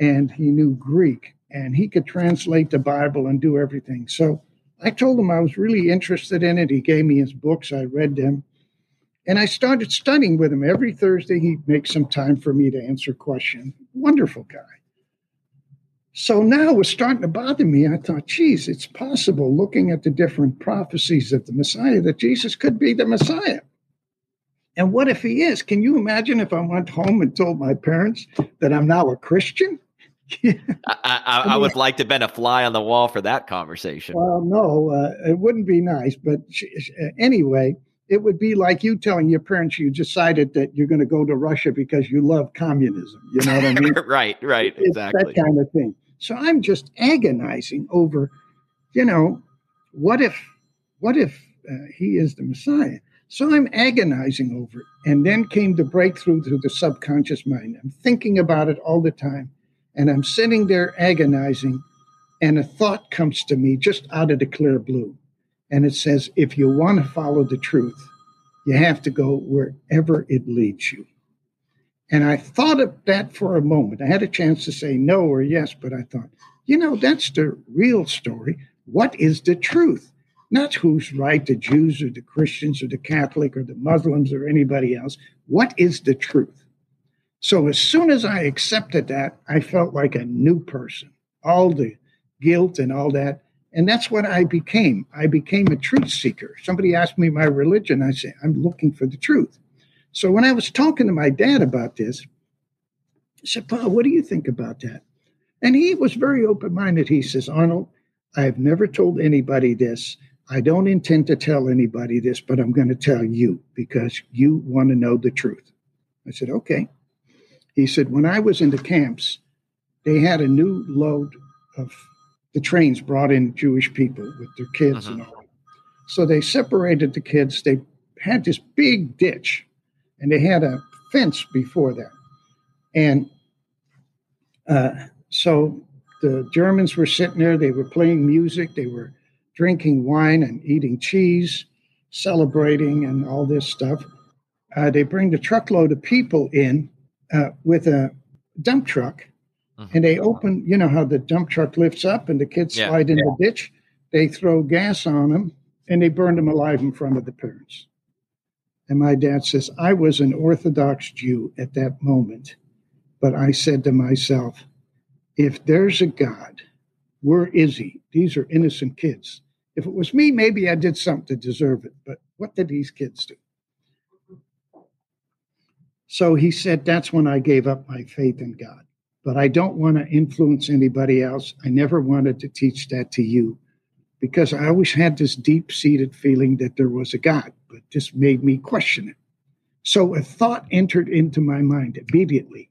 and he knew Greek and he could translate the Bible and do everything. So I told him I was really interested in it. He gave me his books, I read them. And I started studying with him. Every Thursday, he'd make some time for me to answer questions. Wonderful guy. So now it was starting to bother me. I thought, geez, it's possible looking at the different prophecies of the Messiah that Jesus could be the Messiah. And what if he is? Can you imagine if I went home and told my parents that I'm now a Christian? I, I, I, would like to have been a fly on the wall for that conversation. Well, no, uh, it wouldn't be nice. But uh, anyway, it would be like you telling your parents you decided that you're going to go to Russia because you love communism. You know what I mean? right, right, it's exactly. That kind of thing. So I'm just agonizing over, you know, what if, what if uh, he is the Messiah? So I'm agonizing over it. And then came the breakthrough through the subconscious mind. I'm thinking about it all the time. And I'm sitting there agonizing, and a thought comes to me just out of the clear blue. And it says, if you want to follow the truth, you have to go wherever it leads you. And I thought of that for a moment. I had a chance to say no or yes, but I thought, you know, that's the real story. What is the truth? Not who's right, the Jews or the Christians or the Catholic or the Muslims or anybody else. What is the truth? So as soon as I accepted that, I felt like a new person. All the guilt and all that. And that's what I became. I became a truth seeker. Somebody asked me my religion. I say, I'm looking for the truth. So when I was talking to my dad about this, I said, Paul, what do you think about that? And he was very open minded. He says, Arnold, I've never told anybody this. I don't intend to tell anybody this, but I'm going to tell you because you want to know the truth. I said, okay. He said, when I was in the camps, they had a new load of the trains brought in Jewish people with their kids uh-huh. and all. So they separated the kids. They had this big ditch and they had a fence before that. And uh, so the Germans were sitting there, they were playing music, they were drinking wine and eating cheese, celebrating, and all this stuff. Uh, they bring the truckload of people in uh, with a dump truck, mm-hmm. and they open, you know how the dump truck lifts up and the kids yeah. slide in yeah. the ditch? They throw gas on them and they burned them alive in front of the parents. And my dad says, I was an Orthodox Jew at that moment, but I said to myself, if there's a God, where is he? These are innocent kids. If it was me, maybe I did something to deserve it, but what did these kids do? So he said, That's when I gave up my faith in God. But I don't want to influence anybody else. I never wanted to teach that to you because I always had this deep seated feeling that there was a God, but just made me question it. So a thought entered into my mind immediately.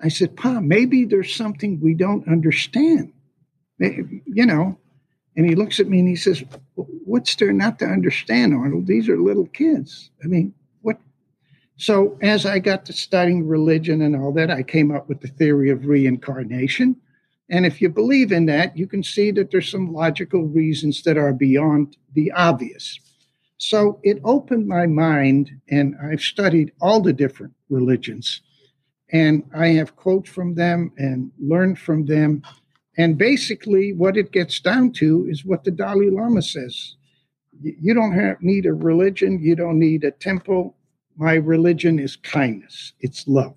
I said, Pa, maybe there's something we don't understand. You know, and he looks at me and he says, What's there not to understand, Arnold? These are little kids. I mean? So, as I got to studying religion and all that, I came up with the theory of reincarnation. And if you believe in that, you can see that there's some logical reasons that are beyond the obvious. So it opened my mind, and I've studied all the different religions, and I have quotes from them and learned from them. And basically, what it gets down to is what the Dalai Lama says you don't have, need a religion, you don't need a temple. My religion is kindness, it's love.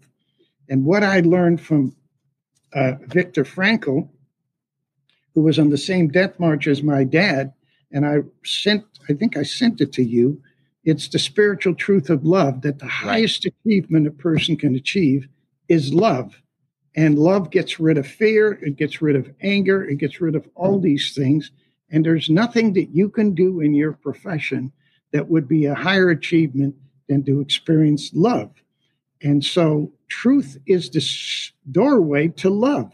And what I learned from uh, Viktor Frankl, who was on the same death march as my dad, and I sent, I think I sent it to you. It's the spiritual truth of love that the highest achievement a person can achieve is love. And love gets rid of fear, it gets rid of anger, it gets rid of all these things. And there's nothing that you can do in your profession that would be a higher achievement than to experience love. And so truth is the doorway to love.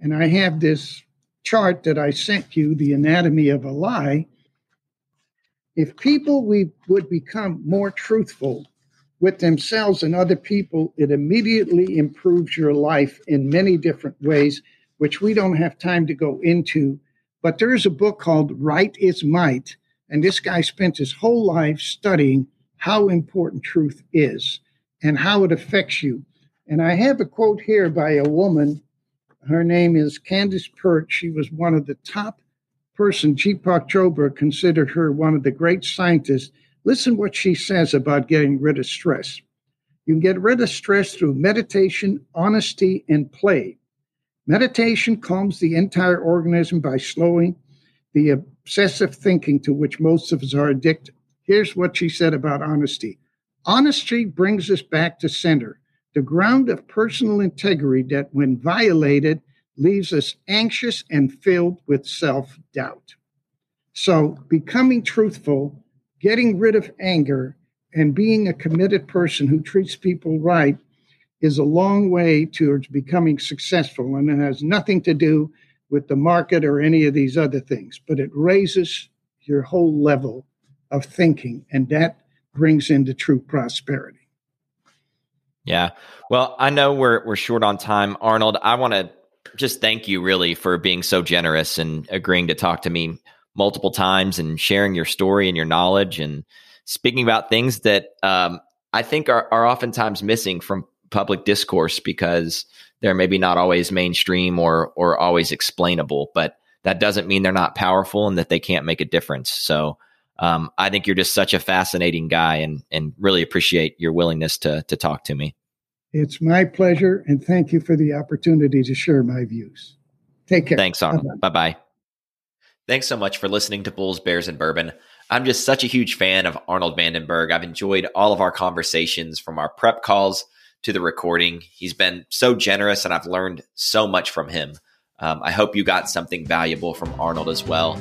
And I have this chart that I sent you, the anatomy of a lie. If people we would become more truthful with themselves and other people, it immediately improves your life in many different ways, which we don't have time to go into. But there is a book called Right is Might, and this guy spent his whole life studying how important truth is and how it affects you. And I have a quote here by a woman. Her name is Candace Pert. She was one of the top person. G. Deepak Chopra considered her one of the great scientists Listen what she says about getting rid of stress. You can get rid of stress through meditation, honesty, and play. Meditation calms the entire organism by slowing the obsessive thinking to which most of us are addicted. Here's what she said about honesty Honesty brings us back to center, the ground of personal integrity that, when violated, leaves us anxious and filled with self doubt. So, becoming truthful getting rid of anger and being a committed person who treats people right is a long way towards becoming successful. And it has nothing to do with the market or any of these other things, but it raises your whole level of thinking. And that brings into true prosperity. Yeah. Well, I know we're we're short on time, Arnold. I want to just thank you really for being so generous and agreeing to talk to me multiple times and sharing your story and your knowledge and speaking about things that um, I think are, are oftentimes missing from public discourse because they're maybe not always mainstream or or always explainable. But that doesn't mean they're not powerful and that they can't make a difference. So um, I think you're just such a fascinating guy and and really appreciate your willingness to to talk to me. It's my pleasure, and thank you for the opportunity to share my views. Take care. Thanks, Arnold. Bye bye. Thanks so much for listening to Bulls, Bears, and Bourbon. I'm just such a huge fan of Arnold Van Den Berg. I've enjoyed all of our conversations from our prep calls to the recording. He's been so generous, and I've learned so much from him. Um, I hope you got something valuable from Arnold as well.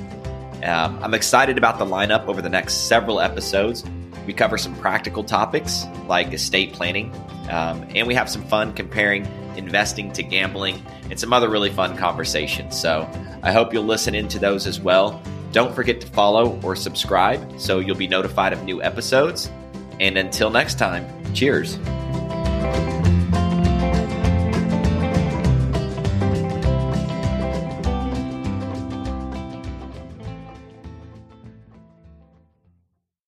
Um, I'm excited about the lineup over the next several episodes. We cover some practical topics like estate planning, um, and we have some fun comparing investing to gambling and some other really fun conversations. So I hope you'll listen into those as well. Don't forget to follow or subscribe so you'll be notified of new episodes. And until next time, cheers.